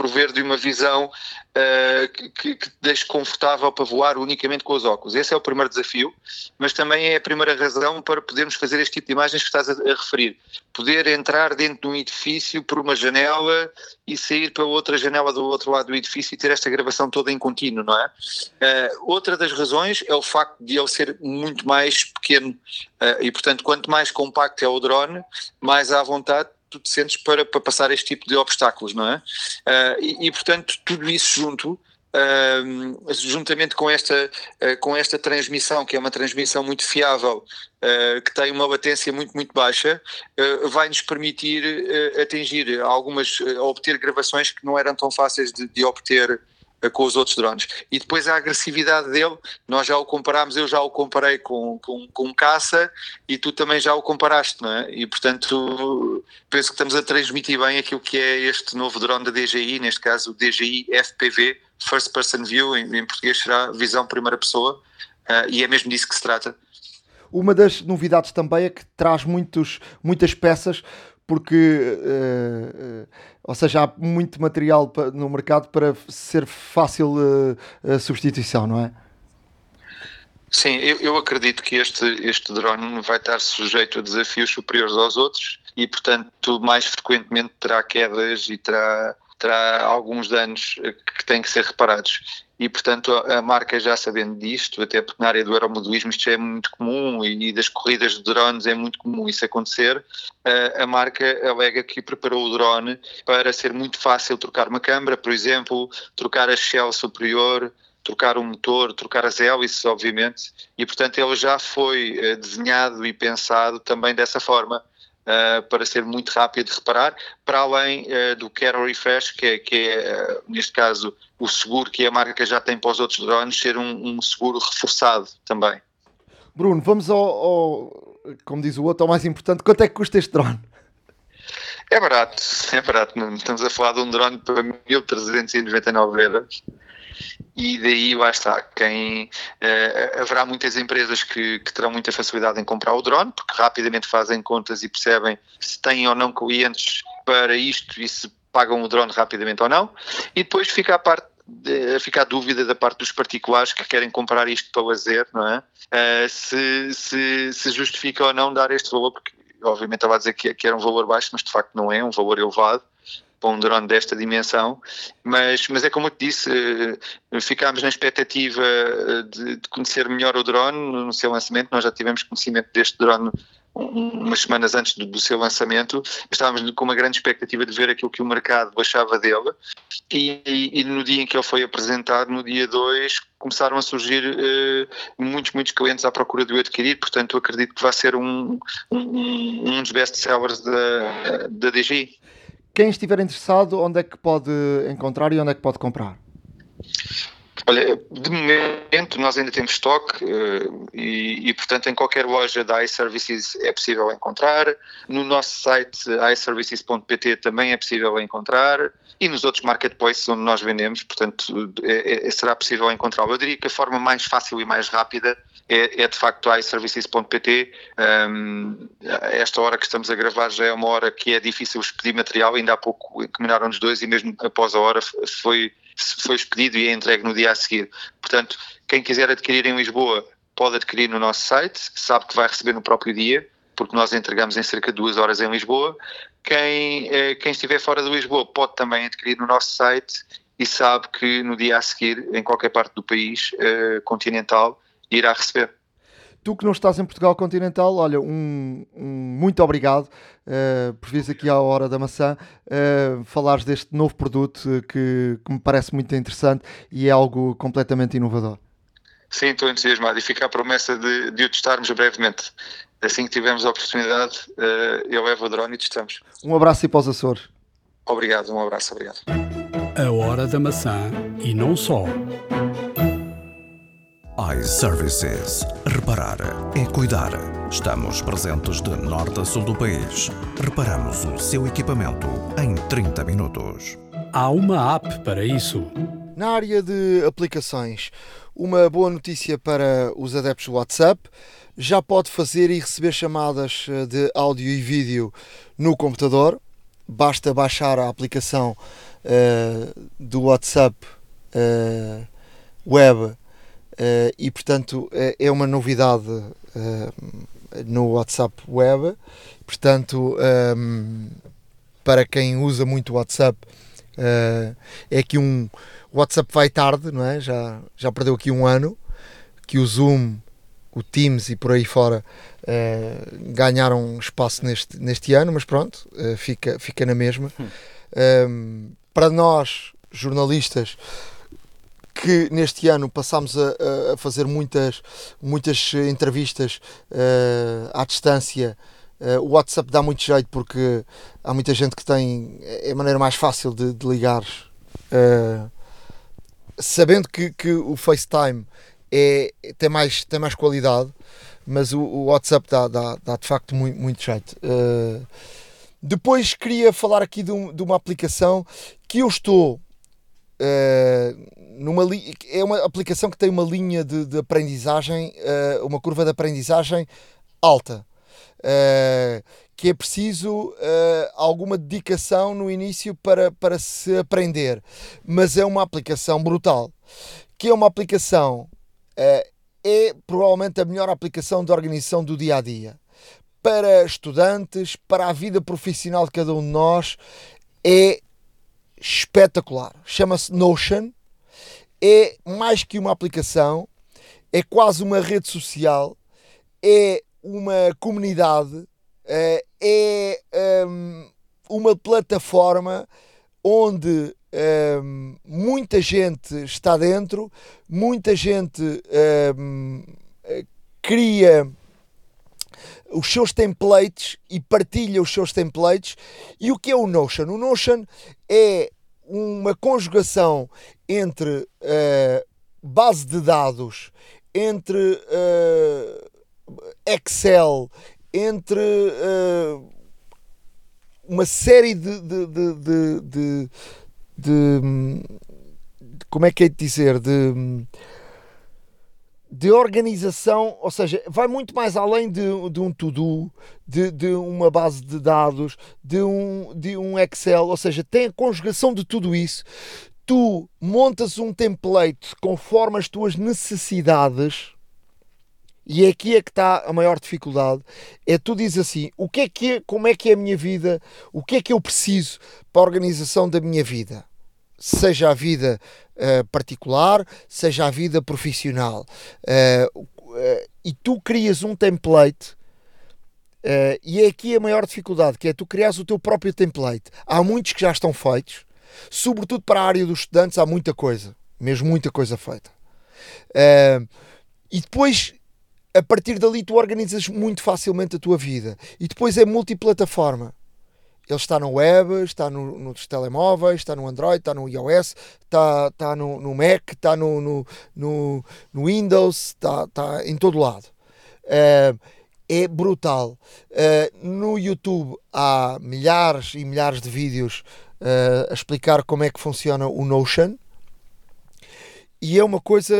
prover de uma visão uh, que, que te deixe confortável para voar unicamente com os óculos. Esse é o primeiro desafio, mas também é a primeira razão para podermos fazer este tipo de imagens que estás a, a referir. Poder entrar dentro de um edifício por uma janela e sair para outra janela do outro lado do edifício e ter esta gravação toda em contínuo, não é? Uh, outra das razões é o facto de ele ser muito mais pequeno uh, e, portanto, quanto mais compacto é o drone, mais à vontade tu te sentes para, para passar este tipo de obstáculos, não é? Uh, e, e, portanto, tudo isso junto uh, juntamente com esta, uh, com esta transmissão, que é uma transmissão muito fiável, que tem uma latência muito, muito baixa, vai nos permitir atingir algumas, obter gravações que não eram tão fáceis de, de obter com os outros drones. E depois a agressividade dele, nós já o comparámos, eu já o comparei com, com, com caça e tu também já o comparaste, não é? E portanto penso que estamos a transmitir bem aquilo que é este novo drone da DJI, neste caso o DJI FPV, First Person View, em, em português será visão primeira pessoa, uh, e é mesmo disso que se trata. Uma das novidades também é que traz muitos, muitas peças porque, uh, uh, ou seja, há muito material no mercado para ser fácil uh, a substituição, não é? Sim, eu, eu, acredito que este, este drone vai estar sujeito a desafios superiores aos outros e, portanto, mais frequentemente terá quedas e terá, terá alguns danos que têm que ser reparados e portanto a marca já sabendo disto, até porque na área do aeromodelismo isto é muito comum e das corridas de drones é muito comum isso acontecer, a marca alega que preparou o drone para ser muito fácil trocar uma câmara, por exemplo, trocar a shell superior, trocar o motor, trocar as hélices, obviamente, e portanto ele já foi eh, desenhado e pensado também dessa forma. Uh, para ser muito rápido de reparar, para além uh, do Care Refresh, que é, que é uh, neste caso, o seguro que a marca já tem para os outros drones, ser um, um seguro reforçado também. Bruno, vamos ao, ao, como diz o outro, ao mais importante, quanto é que custa este drone? É barato, (laughs) é barato. Estamos a falar de um drone para 1399 euros e daí lá está, quem uh, haverá muitas empresas que, que, terão muita facilidade em comprar o drone, porque rapidamente fazem contas e percebem se têm ou não clientes para isto e se pagam o drone rapidamente ou não, e depois fica a parte fica a dúvida da parte dos particulares que querem comprar isto para lazer, não é? Uh, se, se, se, justifica ou não dar este valor, porque obviamente estava a dizer que, que era um valor baixo, mas de facto não é, um valor elevado para um drone desta dimensão, mas, mas é como eu te disse, eh, ficámos na expectativa eh, de, de, conhecer melhor o drone no seu lançamento, nós já tivemos conhecimento deste drone umas semanas antes do, do, seu lançamento, estávamos com uma grande expectativa de ver aquilo que o mercado achava dele. E, e, e no dia em que ele foi apresentado, no dia 2, começaram a surgir uh, muitos, muitos clientes à procura de o adquirir, portanto acredito que vai ser um, um, um dos best-sellers da, da DJI. Quem estiver interessado, onde é que pode encontrar e onde é que pode comprar? Olha, de momento nós ainda temos estoque uh, e, e, portanto, em qualquer loja da iServices é possível encontrar. No nosso site iServices.pt também é possível encontrar e nos outros marketplaces onde nós vendemos, portanto, é, é, será possível encontrá-lo. Eu diria que a forma mais fácil e mais rápida é, é de facto iServices.pt. Um, esta hora que estamos a gravar já é uma hora que é difícil expedir material, ainda há pouco encaminharam-nos dois e mesmo após a hora foi, foi expedido e é entregue no dia a seguir. Portanto, quem quiser adquirir em Lisboa pode adquirir no nosso site, sabe que vai receber no próprio dia, porque nós entregamos em cerca de duas horas em Lisboa. Quem, eh, quem estiver fora de Lisboa pode também adquirir no nosso site e sabe que no dia a seguir, em qualquer parte do país uh, continental, irá receber. Tu que não estás em Portugal continental, olha, um, um muito obrigado uh, por vires aqui à Hora da Maçã uh, falares deste novo produto que, que, me parece muito interessante e é algo completamente inovador. Sim, estou entusiasmado e fica a promessa de, de o testarmos brevemente. Assim que tivermos a oportunidade, uh, eu levo o drone e testamos. Um abraço e para os Açores. Obrigado, um abraço, obrigado. A Hora da Maçã e não só iServices. Reparar é cuidar. Estamos presentes de norte a sul do país. Reparamos o seu equipamento em 30 minutos. Há uma app para isso. Na área de aplicações, uma boa notícia para os adeptos do WhatsApp. Já pode fazer e receber chamadas eh, de áudio e vídeo no computador. Basta baixar a aplicação uh, do WhatsApp uh, web Uh, e portanto é, é uma novidade uh, no WhatsApp Web. Portanto, um, ehm, para quem usa muito o WhatsApp, uh, é aqui um. O WhatsApp vai tarde, não é? Já, já perdeu aqui um ano. Que o Zoom, o Teams e por aí fora ganharam espaço neste, neste ano, mas pronto, fica, fica na mesma. Um, ehm, para nós, jornalistas, que neste ano passámos a, a fazer muitas, muitas entrevistas uh, à distância. Uh, o WhatsApp dá muito jeito porque há muita gente que tem. É a maneira mais fácil de, de ligar. Uh, sabendo que, que o FaceTime é, tem, mais, tem mais qualidade, mas o, o WhatsApp dá, dá, dá, de facto muito, muito jeito. Uh, depois queria falar aqui de, um, de, uma aplicação que eu estou uh, numa é uma aplicação que tem uma linha de, de aprendizagem, uh, uma curva de aprendizagem alta. Uh, que é preciso alguma dedicação no início para, para se aprender, mas é uma aplicação brutal. Que é uma aplicação, é provavelmente a melhor aplicação de organização do dia a dia para estudantes, para a vida profissional de cada um de nós, é espetacular. Chama-se Notion é mais que uma aplicação, é quase uma rede social, é uma comunidade, eh, é ehm, uma plataforma onde ehm, muita gente está dentro, muita gente ehm, cria os seus templates e partilha os seus templates. E o que é o Notion? O Notion é uma conjugação entre uh, base de dados, entre uh, Excel, entre uh, uma série de, de, de, de, como é que é de dizer de de organização, ou seja, vai muito mais além de, de um to-do, de, de, uma base de dados, de um, de um Excel, ou seja, tem a conjugação de tudo isso. Tu montas um template conforme as tuas necessidades, e é aqui é que está a maior dificuldade. É tu dizes assim: o que é que como é que é a minha vida, o que é que eu preciso para a organização da minha vida seja a vida uh, particular, seja a vida profissional. Uh, e tu crias um template. e é aqui a maior dificuldade, que é tu crias o teu próprio template. Há muitos que já estão feitos, sobretudo para a área dos estudantes, há muita coisa, mesmo muita coisa feita. e depois a partir dali tu organizas muito facilmente a tua vida e depois é multiplataforma ele está no web, está no, nos telemóveis, está no Android, está no iOS, está, está no, no Mac, está no, no, no, no Windows, está, está em todo lado. Uh, é brutal. Uh, no YouTube há milhares e milhares de vídeos uh, a explicar como é que funciona o Notion. E é uma coisa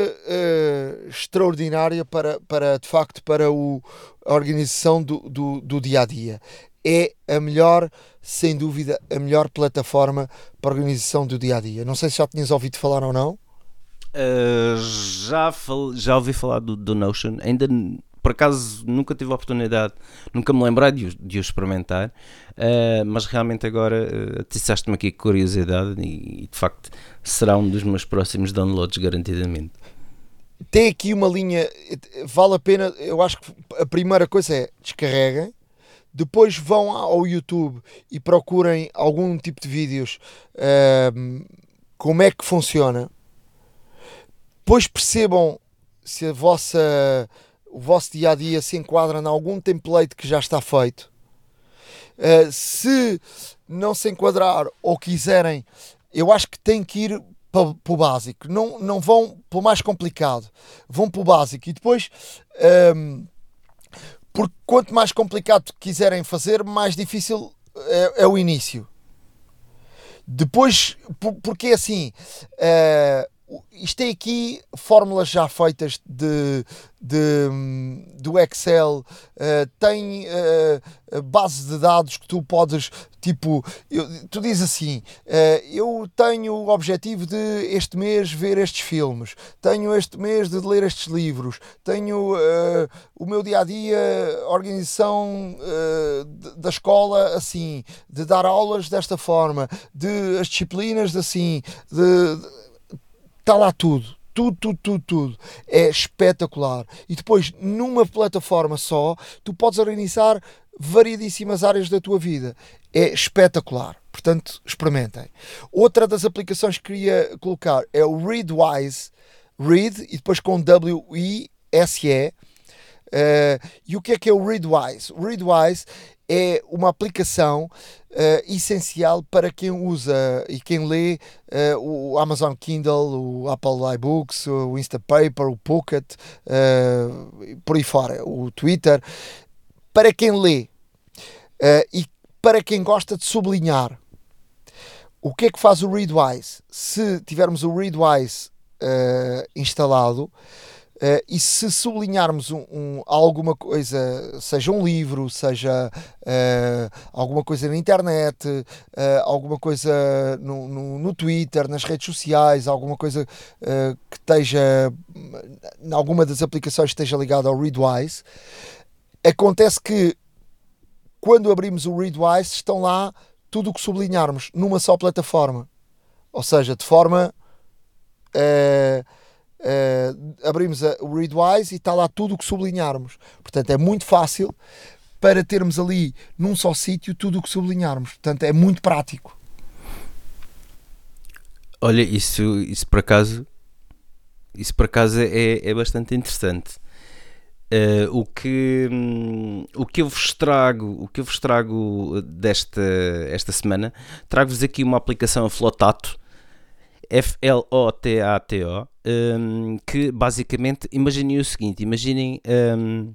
extraordinária para, para, de facto, para o, a organização do, do, do dia a dia é a melhor, sem dúvida, a melhor plataforma para a organização do dia a dia. Não sei se já tinhas ouvido falar ou não. Uh, já, já ouvi falar do, do, Notion, ainda por acaso nunca tive a oportunidade, nunca me lembrei de, de o experimentar, uh, mas realmente agora uh, atiçaste-me aqui curiosidade e, e de facto será um dos meus próximos downloads, garantidamente tem aqui uma linha, vale a pena. Eu acho que a primeira coisa é descarreguem, depois vão ao YouTube e procurem algum tipo de vídeos uh, como é que funciona, depois percebam se a vossa, o vosso dia a dia se enquadra em algum template que já está feito. Uh, se não se enquadrar ou quiserem, eu acho que tem que ir para, para o básico. Não, não vão para o mais complicado, vão para o básico e depois. Um, porque quanto mais complicado quiserem fazer, mais difícil é, é o início. Depois, porque é assim, uh, isto tem aqui fórmulas já feitas de, de, do Excel, uh, tem uh, base de dados que tu podes, tipo, eu, tu dizes assim, uh, eu tenho o objetivo de este mês ver estes filmes, tenho este mês de ler estes livros, tenho o meu dia a dia, organização da escola assim, de dar aulas desta forma, de as disciplinas assim, de está lá tudo tudo, tudo, tudo, tudo. É espetacular. E depois, numa plataforma só, tu podes organizar variedíssimas áreas da tua vida. É espetacular. Portanto, experimentem. Outra das aplicações que queria colocar é o Readwise, Read e depois com W-I-S-E. Uh, e o que é que é o Readwise? O Readwise é uma aplicação uh, essencial para quem usa e quem lê uh, o Amazon Kindle, o Apple iBooks, o Instapaper, o Pocket, uh, por aí fora, o Twitter. Para quem lê e para quem gosta de sublinhar. O que é que faz o Readwise? Se tivermos o Readwise instalado, Uh, e se sublinharmos um, um, alguma coisa, seja um livro, seja uh, alguma coisa na internet, uh, alguma coisa no, no, no, Twitter, nas redes sociais, alguma coisa que esteja em alguma das aplicações esteja ligada ao Readwise, acontece que quando abrimos o Readwise estão lá tudo o que sublinharmos numa só plataforma. Ou seja, de forma. Uh, abrimos a, o Readwise e está lá tudo o que sublinharmos. Portanto, é muito fácil para termos ali num só sítio tudo o que sublinharmos. Portanto, é muito prático. Olha, isso, isso por acaso isso por acaso é, é bastante interessante. Uh, o, que, um, o que eu vos trago o que eu vos trago desta esta semana trago-vos aqui uma aplicação a Flotato F-L-O-T-A-T-O, um, que basicamente, imaginem o seguinte, imaginem um,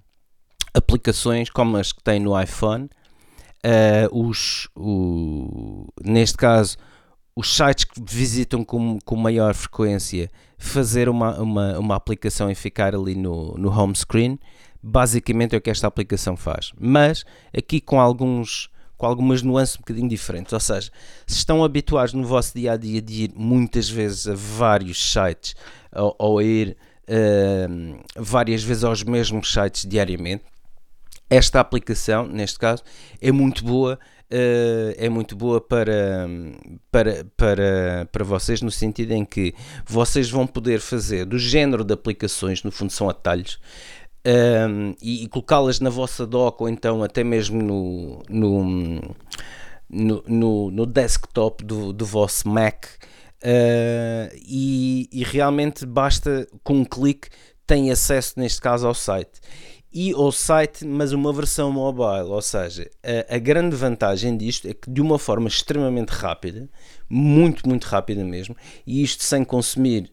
aplicações como as que tem no iPhone, uh, os, o, neste caso, os sites que visitam com, com maior frequência, fazer uma, uma, uma aplicação e ficar ali no, no home screen, basicamente é o que esta aplicação faz. Mas aqui com alguns com algumas nuances um bocadinho diferentes. Ou seja, se estão habituados no vosso dia a dia de ir muitas vezes a vários sites ou, ou a ir uh, várias vezes aos mesmos sites diariamente, esta aplicação, neste caso, é muito boa. Uh, é muito boa para, para, para, para vocês, no sentido em que vocês vão poder fazer do género de aplicações, no fundo são atalhos, um, e, e colocá-las na vossa dock ou então até mesmo no, no, no, no, no desktop do, do vosso Mac. Uh, e, e, realmente basta com um clique tem acesso neste caso ao site e ao site mas uma versão mobile ou seja a, a, grande vantagem disto é que de uma forma extremamente rápida muito muito rápida mesmo e isto sem consumir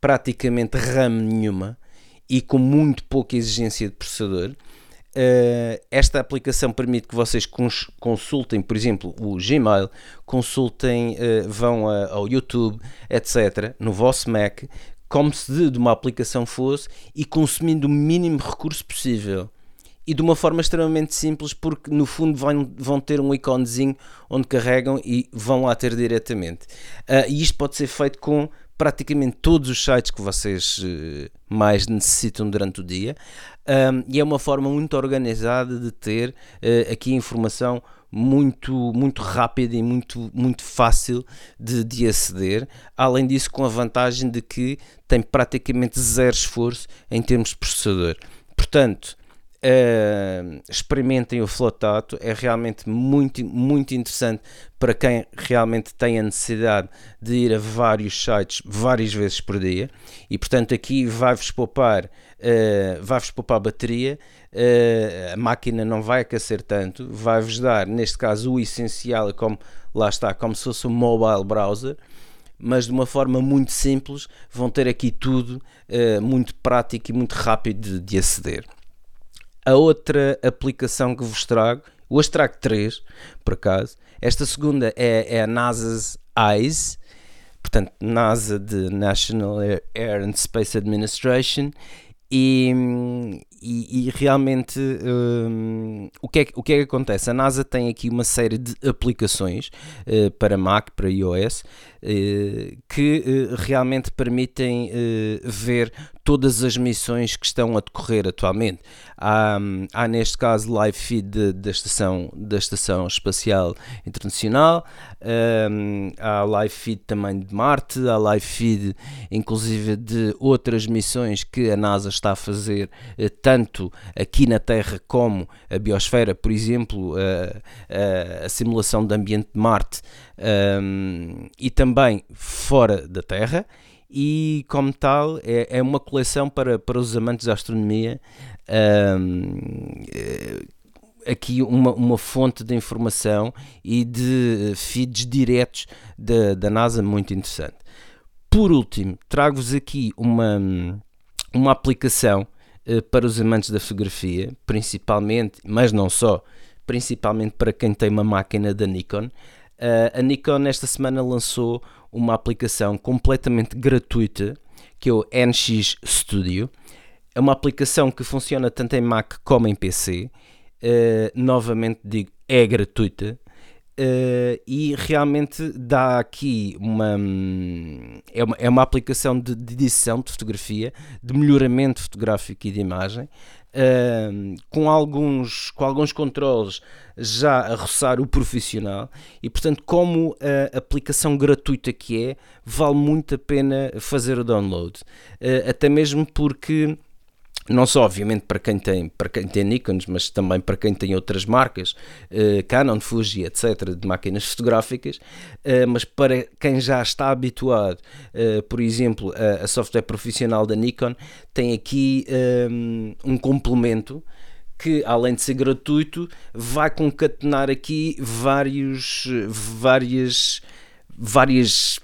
praticamente RAM nenhuma e com muito pouca exigência de processador. Uh, esta aplicação permite que vocês cons consultem, por exemplo, o Gmail, consultem, uh, vão a, ao YouTube, etc., no vosso Mac, como se de uma aplicação fosse e consumindo o mínimo recurso possível. E de uma forma extremamente simples, porque no fundo vão, vão ter um iconezinho onde carregam e vão lá ter diretamente. Uh, e isto pode ser feito com praticamente todos os sites que vocês uh, mais necessitam durante o dia um, e é uma forma muito organizada de ter uh, aqui informação muito, muito rápida e muito, muito fácil de, de aceder. Além disso, com a vantagem de que tem praticamente zero esforço em termos de processador. Portanto, Uh, experimentem o Flotato, é realmente muito, muito interessante para quem realmente tem a necessidade de ir a vários sites várias vezes por dia. E portanto aqui vai-vos poupar, uh, vai-vos poupar bateria, uh, a máquina não vai aquecer tanto, vai-vos dar neste caso o essencial, como lá está, como se fosse um mobile browser. Mas de uma forma muito simples, vão ter aqui tudo muito prático e muito rápido de, de aceder. A outra aplicação que vos trago, hoje trago três, por acaso. Esta segunda é, é a NASA's EYES, portanto, NASA de National Air and Space Administration, e, e, realmente um, o, que é, o que é que acontece? A NASA tem aqui uma série de aplicações uh, para Mac, para iOS, que realmente permitem ver todas as missões que estão a decorrer atualmente. Há, há neste caso live feed da estação, da estação Espacial Internacional, um, há live feed também de Marte, há live feed inclusive de outras missões que a NASA está a fazer, tanto aqui na Terra como a biosfera, por exemplo, a, a, simulação de ambiente de Marte um, e também fora da Terra e como tal é, é uma coleção para, para os amantes da astronomia um, eh, aqui uma, uma fonte de informação e de feeds diretos da, da NASA muito interessante. Por último, trago-vos aqui uma, uma aplicação para os amantes da fotografia, principalmente, mas não só, principalmente para quem tem uma máquina da Nikon. Uh, a Nikon esta semana lançou uma aplicação completamente gratuita que é o NX Studio. É uma aplicação que funciona tanto em Mac como em PC. Uh, novamente digo, é gratuita. Uh, e realmente dá aqui uma é uma, é uma aplicação de, de edição de fotografia, de melhoramento fotográfico e de imagem, uh, com, alguns, com alguns controles já a roçar o profissional e, portanto, como a aplicação gratuita que é, vale muito a pena fazer o download. Uh, até mesmo porque não só obviamente para quem tem para quem tem Nikons, mas também para quem tem outras marcas, eh, Canon, Fuji, etc, de máquinas (laughs) fotográficas, eh, mas para quem já está habituado, eh, por exemplo, a, a, software profissional da Nikon, tem aqui um complemento que além de ser gratuito, vai concatenar aqui vários várias várias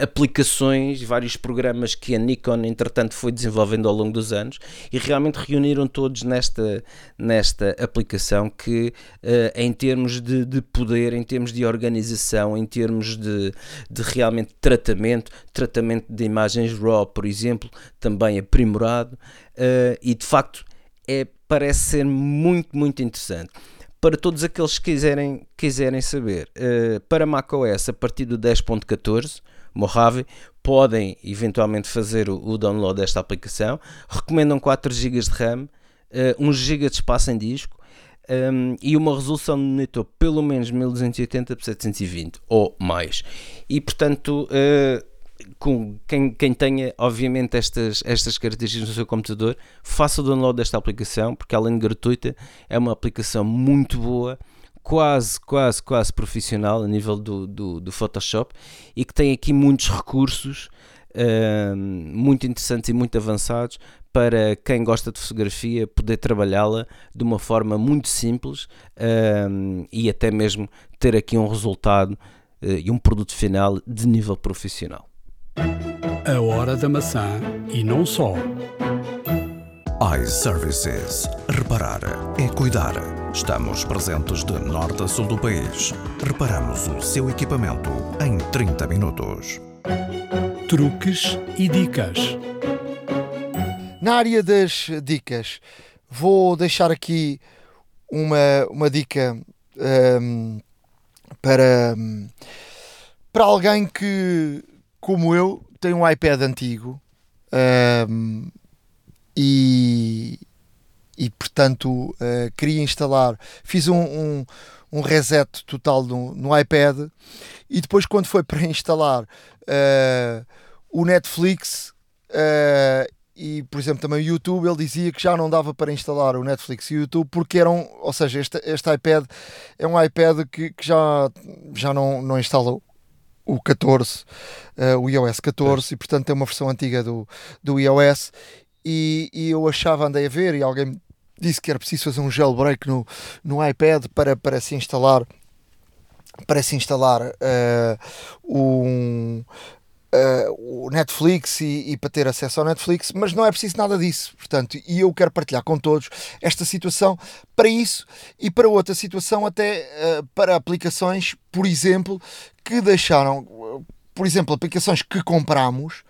aplicações, vários programas que a Nikon entretanto foi desenvolvendo ao longo dos anos e realmente reuniram todos nesta, nesta aplicação que uh, em termos de, de, poder, em termos de organização, em termos de, de realmente tratamento, tratamento de imagens RAW, por exemplo, também aprimorado uh, e de facto é, parece ser muito, muito interessante. Para todos aqueles que quiserem, quiserem saber, uh, para macOS a partir do 10.14, Mojave, podem eventualmente fazer o, o, download desta aplicação. Recomendam 4 GB de RAM, uh, 1 GB de espaço em disco um, ehm, e uma resolução de monitor pelo menos 1280 por 720 ou mais. E portanto. Uh, com quem, quem tenha, obviamente, estas, estas características no seu computador, faça o download desta aplicação, porque além de gratuita, é uma aplicação muito boa quase, quase, quase profissional a nível do, do, do Photoshop e que tem aqui muitos recursos uh, muito interessantes e muito avançados para quem gosta de fotografia poder trabalhá-la de uma forma muito simples uh, e até mesmo ter aqui um resultado uh, e um produto final de nível profissional. A hora da maçã e não só iServices. Reparar é cuidar. Estamos presentes de norte a sul do país. Reparamos o seu equipamento em 30 minutos. Truques e dicas. Na área das dicas, vou deixar aqui uma, uma dica um, para, para alguém que, como eu, tem um iPad antigo. Um, e, e portanto uh, queria instalar, fiz um, um, um reset total no, no, iPad e depois quando foi (laughs) para instalar uh, o Netflix uh, e por exemplo também o YouTube ele dizia que já não dava para instalar o Netflix e o YouTube porque eram, ou seja, este, este iPad é um iPad que, que já, já não, não instalou o 14, uh, o iOS 14 é. e portanto tem uma versão antiga do, do iOS e, e eu achava, andei a ver, e alguém disse que era preciso fazer um jailbreak no, no iPad para, para se instalar para se instalar uh, um, uh, o Netflix e, e, para ter acesso ao Netflix, mas não é preciso nada disso. Portanto, e eu quero partilhar com todos esta situação para isso e para outra situação, até uh, para aplicações, por exemplo, que deixaram, por exemplo, aplicações que compramos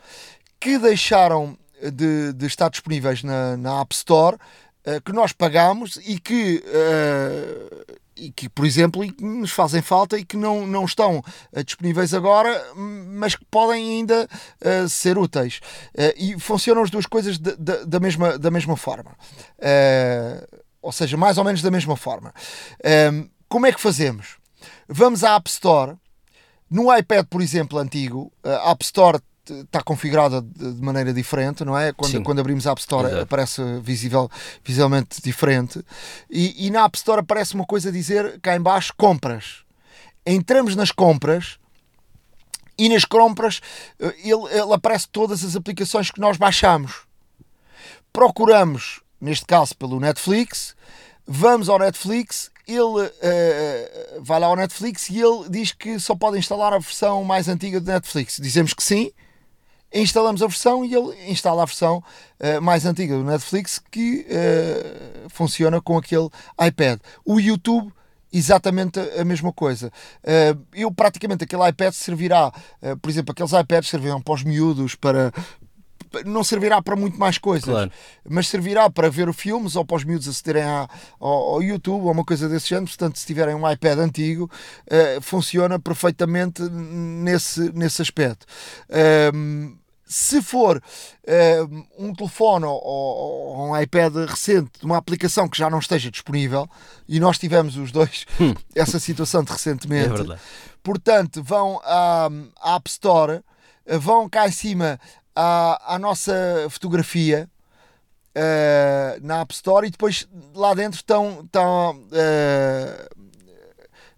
que deixaram de, de estar disponíveis na, na App Store uh, que nós pagamos e que uh, e que, por exemplo, nos fazem falta e que não, não estão uh, disponíveis agora, mas que podem ainda uh, ser úteis. Uh, e funcionam as duas coisas de, de, da, mesma, da mesma forma. ou seja, mais ou menos da mesma forma. como é que fazemos? Vamos à App Store. No iPad, por exemplo, antigo, a App Store está configurada de maneira diferente, não é? Quando, quando abrimos a App Store Exato. aparece visível, visualmente diferente. E, e, na App Store aparece uma coisa a dizer cá em baixo, compras. Entramos nas compras e nas compras eh, ele, ele aparece todas as aplicações que nós baixamos. Procuramos, neste caso pelo Netflix, vamos ao Netflix ele uh, vai lá ao Netflix e ele diz que só pode instalar a versão mais antiga do Netflix. Dizemos que sim, instalamos a versão e ele instala a versão uh, mais antiga do Netflix que uh, funciona com aquele iPad. O YouTube exatamente a mesma coisa. Uh, eu praticamente aquele iPad servirá, por exemplo, aqueles iPads servirão para os miúdos, para não servirá para muito mais coisas, claro. mas servirá para ver filmes ou para os miúdos acederem ao, ao, YouTube ou uma coisa desse género. Portanto, se tiverem um iPad antigo, uh, funciona perfeitamente nesse, nesse aspecto. Uh, se for uh, um telefone ou, ou, um iPad recente de uma aplicação que já não esteja disponível, e nós tivemos os dois (laughs) hum. essa situação de recentemente, é portanto, vão à, à, App Store, vão cá em cima à, à nossa fotografia. Uh, na App Store e depois lá dentro estão, estão uh,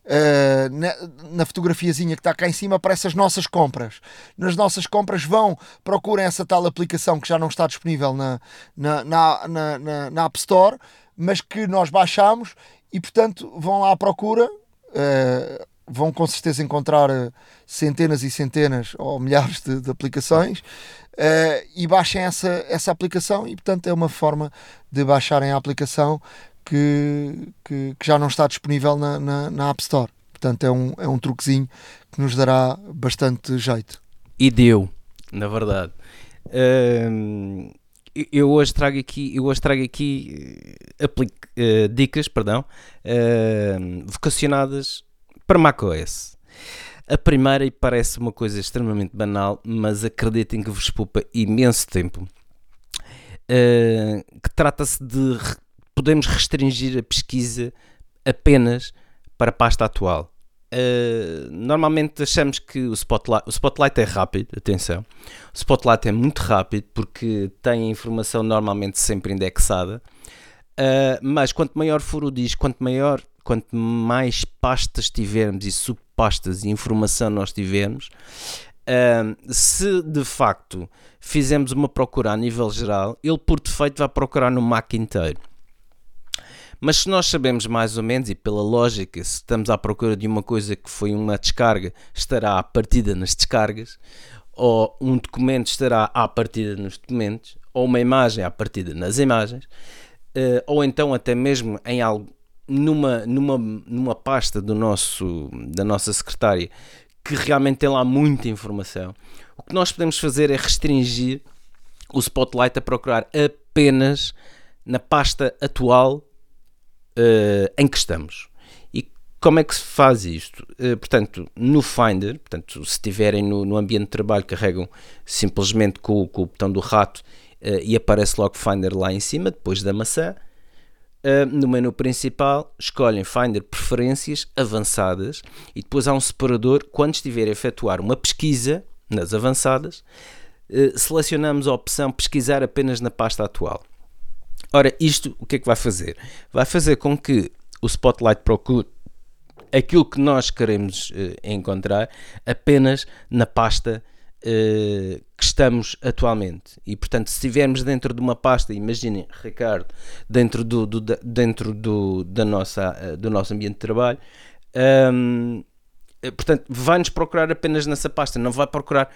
Uh, na, na, fotografiazinha que está cá em cima aparecem as nossas compras. Nas nossas compras vão, procurem essa tal aplicação que já não está disponível na, na, na, na, na App Store, mas que nós baixamos e portanto vão lá à procura. Uh, vão com certeza encontrar eh, centenas e centenas ou milhares de, de aplicações uh, e baixem essa, essa aplicação e portanto é uma forma de baixarem a aplicação que, que, que já não está disponível na, na, na, App Store. Portanto, é um, é um truquezinho que nos dará bastante jeito. E deu, na verdade. eu hoje trago aqui, eu hoje trago aqui uh, dicas perdão, uh, vocacionadas para macOS. A primeira, e parece uma coisa extremamente banal, mas acreditem que vos poupa imenso tempo, uh, que trata-se de podemos restringir a pesquisa apenas para a pasta atual. Uh, normalmente achamos que o Spotlight, o Spotlight é rápido, atenção. O Spotlight é muito rápido porque tem a informação normalmente sempre indexada. Uh, mas quanto maior for o disco, quanto maior, quanto mais pastas tivermos e subpastas e informação nós tivermos, uh, se de facto fizermos uma procura a nível geral, ele por defeito vai procurar no Mac inteiro. Mas se nós sabemos mais ou menos, e pela lógica, se estamos à procura de uma coisa que foi uma descarga, estará à partida nas descargas, ou um documento estará à partida nos documentos, ou uma imagem à partida nas imagens, eh, ou então até mesmo em algo numa, numa, numa pasta do nosso, da nossa secretária que realmente tem lá muita informação. O que nós podemos fazer é restringir o Spotlight a procurar apenas na pasta atual uh, em que estamos. E como é que se faz isto? Uh, portanto, no Finder, portanto, se estiverem no, no, ambiente de trabalho, carregam simplesmente com, com o botão do rato uh, e aparece logo Finder lá em cima, depois da maçã. no menu principal, escolhem Finder Preferências Avançadas e depois há um separador quando estiver a efetuar uma pesquisa nas avançadas. selecionamos a opção Pesquisar apenas na pasta atual. Ora, isto o que é que vai fazer? Vai fazer com que o Spotlight procure aquilo que nós queremos uh, encontrar apenas na pasta uh, que estamos atualmente. E portanto, se estivermos dentro de uma pasta, imaginem, Ricardo, dentro do, do dentro do, da nossa, uh, do nosso ambiente de trabalho. Um, ehm, portanto, vai-nos procurar apenas nessa pasta, não vai procurar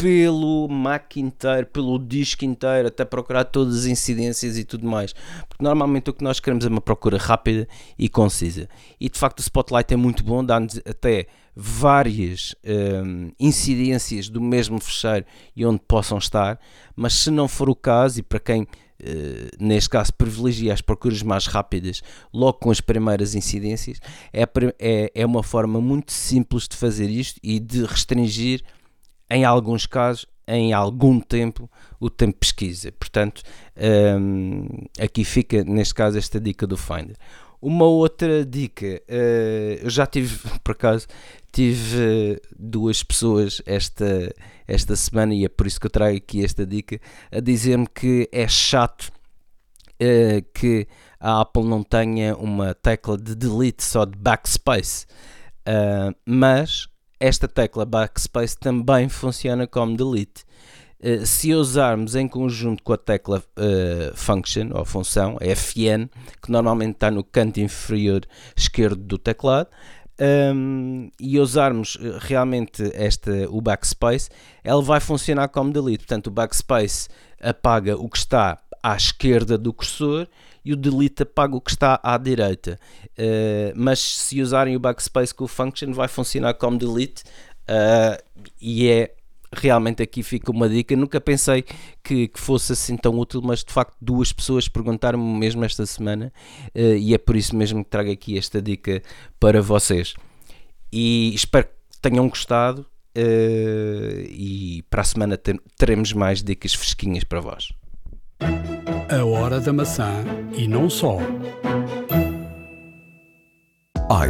pelo Mac inteiro, pelo disco inteiro, até procurar todas as incidências e tudo mais. Porque normalmente o que nós queremos é uma procura rápida e concisa. E de facto o Spotlight é muito bom, dá-nos até várias um, incidências do mesmo fecheiro e onde possam estar, mas se não for o caso, e para quem neste caso, privilegia as procuras mais rápidas, logo com as primeiras incidências, é, é, é uma forma muito simples de fazer isto e de restringir, em alguns casos, em algum tempo, o tempo de pesquisa. Portanto, um, aqui fica, neste caso, esta dica do Finder. Uma outra dica, uh, eu já tive, (laughs) por acaso, tive uh, duas pessoas esta, esta semana e é por isso que eu trago aqui esta dica a dizer-me que é chato uh, que a Apple não tenha uma tecla de delete só de backspace, uh, mas esta tecla backspace também funciona como delete. Uh, se usarmos em conjunto com a tecla function ou função, FN, que normalmente está no canto inferior esquerdo do teclado, um, e usarmos eh, realmente esta, o backspace, ela vai funcionar como delete. Portanto, o backspace apaga o que está à esquerda do cursor e o delete apaga o que está à direita. Uh, mas se usarem o backspace com o function, vai funcionar como delete uh, e é realmente aqui fica uma dica. Nunca pensei que, que, fosse assim tão útil, mas de facto duas pessoas perguntaram-me mesmo esta semana uh, e é por isso mesmo que trago aqui esta dica para vocês. E espero que tenham gostado uh, e para a semana teremos mais dicas fresquinhas para vós. A hora da maçã e não só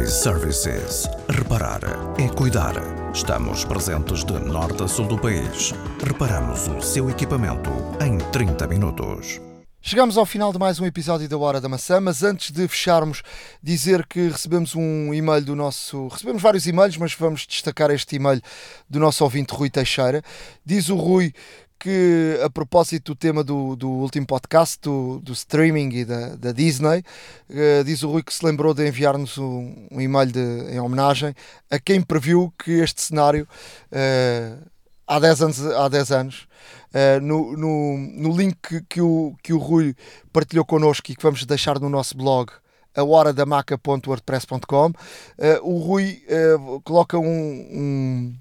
iServices. Reparar é cuidar. Estamos presentes de norte a sul do país. Reparamos o seu equipamento em 30 minutos. Chegamos ao final de mais um episódio da Hora da Maçã, mas antes de fecharmos, dizer que recebemos um e-mail do nosso. Recebemos vários e-mails, mas vamos destacar este e-mail do nosso ouvinte Rui Teixeira. Diz o Rui que a propósito do tema do, do último podcast, do, do streaming e da, da Disney, uh, diz o Rui que se lembrou de enviar-nos um, um, e-mail de, em homenagem a quem previu que este cenário uh, há 10 anos, há 10 anos uh, no, no, no link que, que, o, que o Rui partilhou connosco e que vamos deixar no nosso blog a hora da maca.wordpress.com uh, o Rui uh, coloca um, um,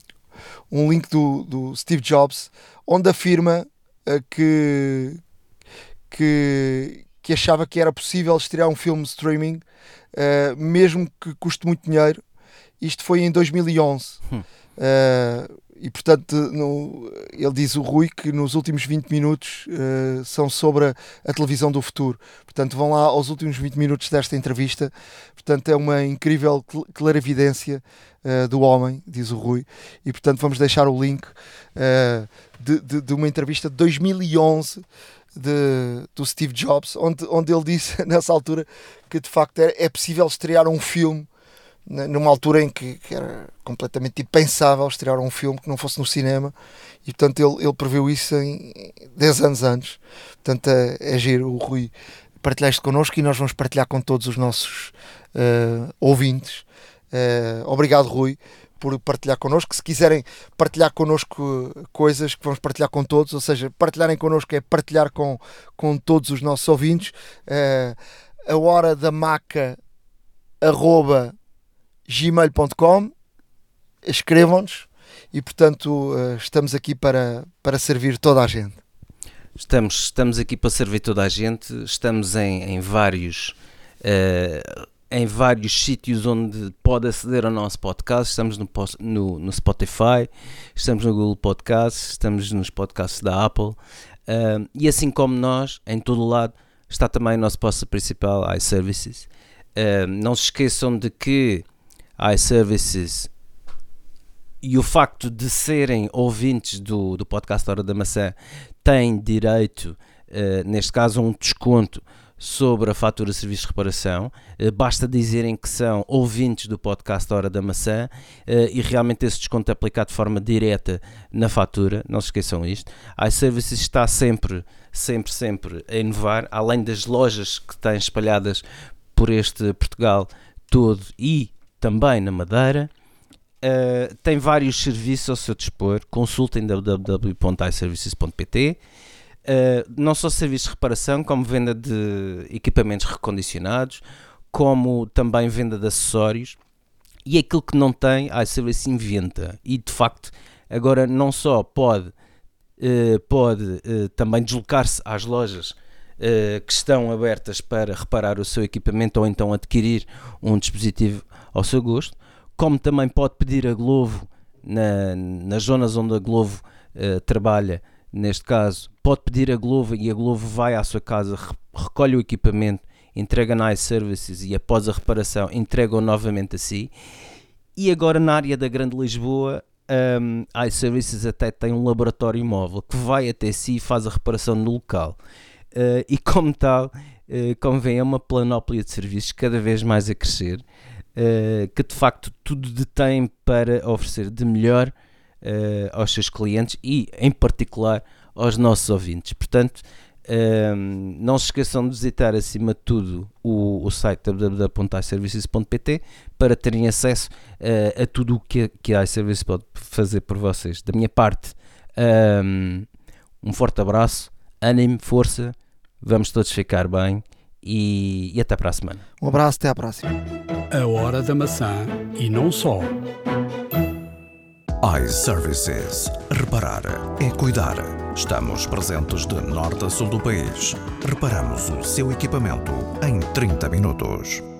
um link do, do Steve Jobs onde afirma uh, que, que, que achava que era possível estrear um filme streaming, uh, mesmo que custe muito dinheiro. Isto foi em 2011. Hum. Uh, e portanto, no, ele diz o Rui que nos últimos 20 minutos uh, são sobre a, a, televisão do futuro. Portanto, vão lá aos últimos 20 minutos desta entrevista. Portanto, é uma incrível cl clarividência uh, do homem, diz o Rui. E portanto, vamos deixar o link uh, de, de, de, uma entrevista de 2011 de, do Steve Jobs, onde, onde ele disse (laughs) nessa altura que de facto é, é possível estrear um filme numa altura em que, que, era completamente impensável estrear um filme que não fosse no cinema e portanto ele, ele previu isso em 10 anos antes portanto é, é giro o Rui partilhar isto connosco e nós vamos partilhar com todos os nossos uh, ouvintes uh, obrigado Rui por partilhar connosco, se quiserem partilhar connosco coisas que vamos partilhar com todos, ou seja, partilharem connosco é partilhar com, com todos os nossos ouvintes uh, a hora da maca arroba gmail.com, escrevam-nos e, portanto, eh, estamos aqui para, para servir toda a gente. Estamos, estamos aqui para servir toda a gente, estamos em, em vários. Uh, em vários sítios onde pode aceder ao nosso podcast. Estamos no, no, no, Spotify, estamos no Google Podcasts, estamos nos podcasts da Apple. E assim como nós, em todo o lado, está também o nosso podcast principal, iServices. Não se esqueçam de que iServices e o facto de serem ouvintes do, do podcast Hora da Maçã têm direito, uh, neste caso, a um desconto sobre a fatura de serviço de reparação. Uh, basta dizerem que são ouvintes do podcast Hora da Maçã uh, e realmente esse desconto é aplicado de forma direta na fatura. Não se esqueçam isto. A iServices está sempre, sempre, sempre a inovar, além das lojas que têm espalhadas por este Portugal todo e também na Madeira. Uh, tem vários serviços ao seu dispor. Consultem www.iservices.pt. Uh, não só serviços de reparação, como venda de equipamentos recondicionados, como também venda de acessórios. E aquilo que não tem, a iService inventa. E de facto, agora não só pode, uh, pode também deslocar-se às lojas uh, que estão abertas para reparar o seu equipamento ou então adquirir um dispositivo ao seu gosto, como também pode pedir a Glovo na, nas zonas onde a Glovo uh, trabalha, neste caso, pode pedir a Glovo e a Glovo vai à sua casa, recolhe o equipamento, entrega na iServices e após a reparação entrega-o novamente a si. E agora na área da Grande Lisboa, um, iServices até tem um laboratório móvel que vai até si e faz a reparação no local. Uh, e como tal, uh, como vem, é uma planóplia de serviços cada vez mais a crescer, uh, que de facto tudo detém para oferecer de melhor uh, aos seus clientes e, em particular, aos nossos ouvintes. Portanto, um, não se esqueçam de visitar acima de tudo o, o site www.iservices.pt para terem acesso uh, a tudo o que, que a iServices pode fazer por vocês. Da minha parte, um, um forte abraço, ânimo, força, vamos todos ficar bem e, e até para a semana. Um abraço, até à próxima. A hora da maçã e não só iServices. Reparar é cuidar. Estamos presentes de norte a sul do país. Reparamos o seu equipamento em 30 minutos.